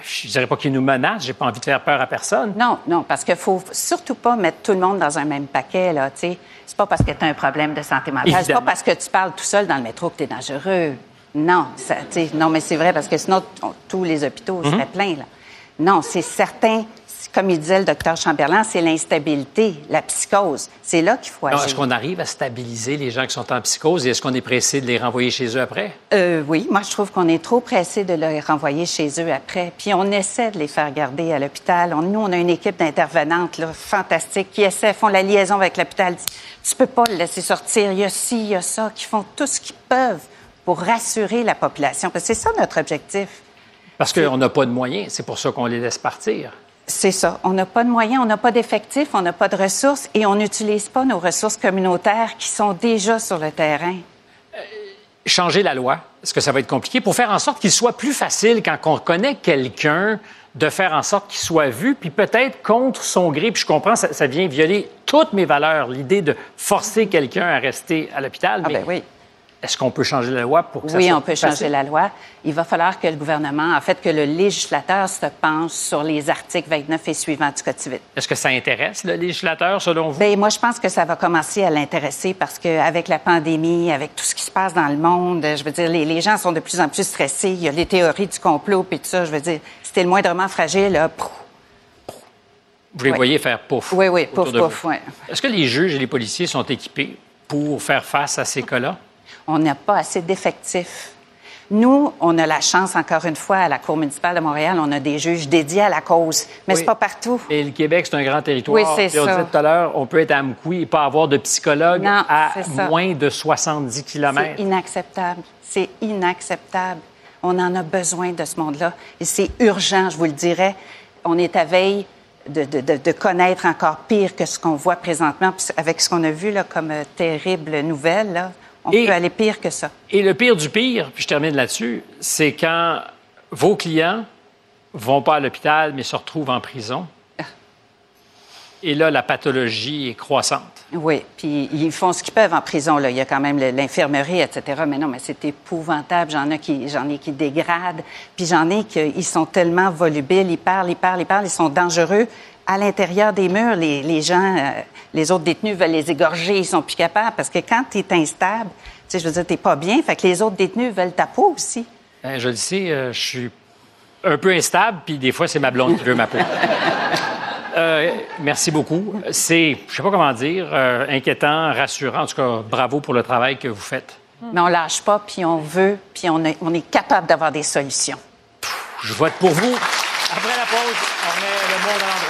Je dirais pas qu'ils nous menacent, j'ai pas envie de faire peur à personne. Non, non, parce qu'il faut surtout pas mettre tout le monde dans un même paquet, là, tu sais. C'est pas parce que tu as un problème de santé mentale, c'est pas parce que tu parles tout seul dans le métro que tu es dangereux. Non, ça, non, mais c'est vrai, parce que sinon, on- tous les hôpitaux Mhm. seraient pleins, là. Non, c'est certain, comme il disait le docteur Chamberlain, c'est l'instabilité, la psychose. C'est là qu'il faut agir. Est-ce qu'on arrive à stabiliser les gens qui sont en psychose et est-ce qu'on est pressé de les renvoyer chez eux après? Euh, oui, moi je trouve qu'on est trop pressé de les renvoyer chez eux après. Puis on essaie de les faire garder à l'hôpital. Nous, on a une équipe d'intervenantes là, fantastiques qui essaient, font la liaison avec l'hôpital. Tu peux pas le laisser sortir. Il y a ci, il y a ça, qui font tout ce qu'ils peuvent pour rassurer la population. Parce que c'est ça notre objectif. Parce qu'on n'a pas de moyens, c'est pour ça qu'on les laisse partir. C'est ça. On n'a pas de moyens, on n'a pas d'effectifs, on n'a pas de ressources et on n'utilise pas nos ressources communautaires qui sont déjà sur le terrain. changer la loi, est-ce que ça va être compliqué pour faire en sorte qu'il soit plus facile quand on reconnaît quelqu'un de faire en sorte qu'il soit vu, puis peut-être contre son gré, puis je comprends, ça, ça vient violer toutes mes valeurs, l'idée de forcer quelqu'un à rester à l'hôpital. mais ben oui. Est-ce qu'on peut changer la loi pour que ça Oui, soit on peut changer la loi. Il va falloir que le gouvernement, en fait, que le législateur se penche sur les articles 29 et suivants du Code civil. Est-ce que ça intéresse le législateur, selon vous? Bien, moi, je pense que ça va commencer à l'intéresser parce qu'avec la pandémie, avec tout ce qui se passe dans le monde, je veux dire, les, les gens sont de plus en plus stressés. Il y a les théories du complot puis tout ça. Je veux dire, t'es le moindrement fragile, là, pouf. Vous les Oui. voyez faire pouf. Oui, oui, pouf, pouf, ouais. Est-ce que les juges et les policiers sont équipés pour faire face à ces cas-là? On n'a pas assez d'effectifs. Nous, on a la chance, encore une fois, à la Cour municipale de Montréal, on a des juges dédiés à la cause, mais Oui. c'est pas partout. Et le Québec, c'est un grand territoire. Oui, c'est Puis on ça. disait tout à l'heure, on peut être à Amkoui et pas avoir de psychologue Non, à ça. moins de 70 km. C'est inacceptable. C'est inacceptable. On en a besoin de ce monde-là. Et c'est urgent, je vous le dirais. On est à veille de, de- de- de connaître encore pire que ce qu'on voit présentement. Puis avec ce qu'on a vu là, comme euh, terrible nouvelle, là, on Et- peut aller pire que ça. Et le pire du pire, puis je termine là-dessus, c'est quand vos clients vont pas à l'hôpital, mais se retrouvent en prison. Et là, la pathologie est croissante. Oui, puis ils font ce qu'ils peuvent en prison. Là. Il y a quand même l'infirmerie, etc. Mais non, mais c'est épouvantable. J'en ai qui, j'en ai qui dégradent, puis j'en ai qui ils sont tellement volubiles, ils parlent, ils parlent, ils parlent, ils sont dangereux. À l'intérieur des murs, les, les gens, euh, les autres détenus veulent les égorger, ils sont plus capables parce que quand tu es instable, tu sais, je veux dire, t'es pas bien, fait que les autres détenus veulent ta peau aussi. Ben, je le sais, euh, je suis un peu instable, puis des fois, c'est ma blonde qui veut ma peau. (laughs) Euh, merci beaucoup. C'est, je sais pas comment dire, euh, inquiétant, rassurant. En tout cas, bravo pour le travail que vous faites. Mais on lâche pas, puis on veut, puis on est, on est capable d'avoir des solutions. Je vote pour vous. Après la pause, on remet le monde à l'endroit.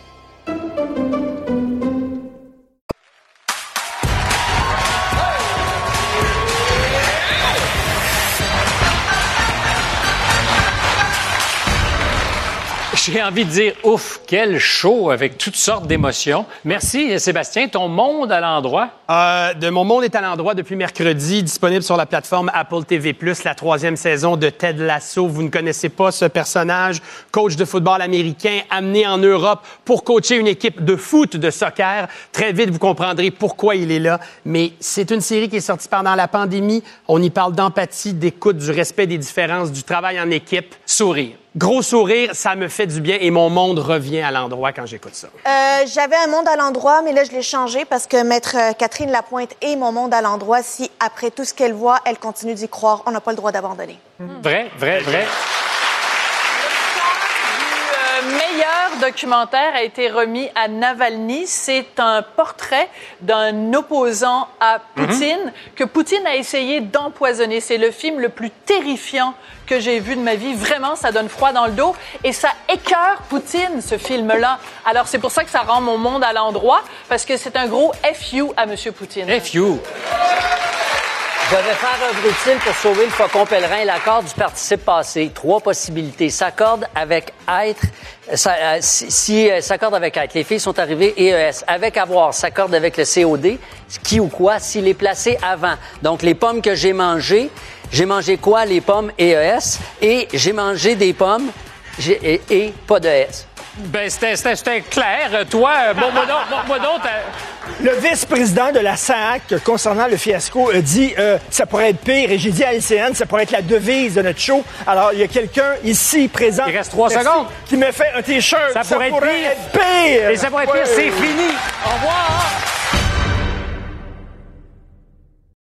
(laughs) J'ai envie de dire, ouf, quel show avec toutes sortes d'émotions. Merci, Sébastien. Ton monde à l'endroit? Euh, de Mon Monde est à l'endroit depuis mercredi, disponible sur la plateforme Apple TV+, la troisième saison de Ted Lasso. Vous ne connaissez pas ce personnage, coach de football américain, amené en Europe pour coacher une équipe de foot, de soccer. Très vite, vous comprendrez pourquoi il est là. Mais c'est une série qui est sortie pendant la pandémie. On y parle d'empathie, d'écoute, du respect des différences, du travail en équipe. Sourire. Gros sourire, ça me fait du bien et mon monde revient à l'endroit quand j'écoute ça. Euh, J'avais un monde à l'endroit, mais là, je l'ai changé parce que Maître euh, Catherine Lapointe est mon monde à l'endroit. Si, après tout ce qu'elle voit, elle continue d'y croire, on n'a pas le droit d'abandonner. Vrai, vrai, vrai. Meilleur documentaire a été remis à Navalny. C'est un portrait d'un opposant à Poutine que Poutine a essayé d'empoisonner. C'est le film le plus terrifiant que j'ai vu de ma vie. Vraiment, ça donne froid dans le dos et ça écœure Poutine, ce film-là. Alors, c'est pour ça que ça rend mon monde à l'endroit parce que c'est un gros FU à Monsieur Poutine. FU. Je vais faire œuvre utile pour sauver le faucon pèlerin. L'accord du participe passé. Trois possibilités. S'accorde avec être. ça- euh, si euh, s'accorde avec être. Les filles sont arrivées EES. Avec avoir. S'accorde avec le COD. Qui ou quoi s'il est placé avant. Donc, les pommes que j'ai mangées. J'ai mangé quoi? Les pommes EES. Et j'ai mangé des pommes et, et pas de S. Ben, c'était- clair. Euh, Toi, euh, bon, moi donc, moi- moi donc, euh, Le vice-président de la SAC, concernant le fiasco, a dit euh, ça pourrait être pire. Et j'ai dit à LCN, ça pourrait être la devise de notre show. Alors, il y a quelqu'un ici présent. Il reste trois secondes. Qui me fait un T-shirt. Ça pourrait être pire. être pire. Et ça pourrait être pire, c'est fini. Au revoir.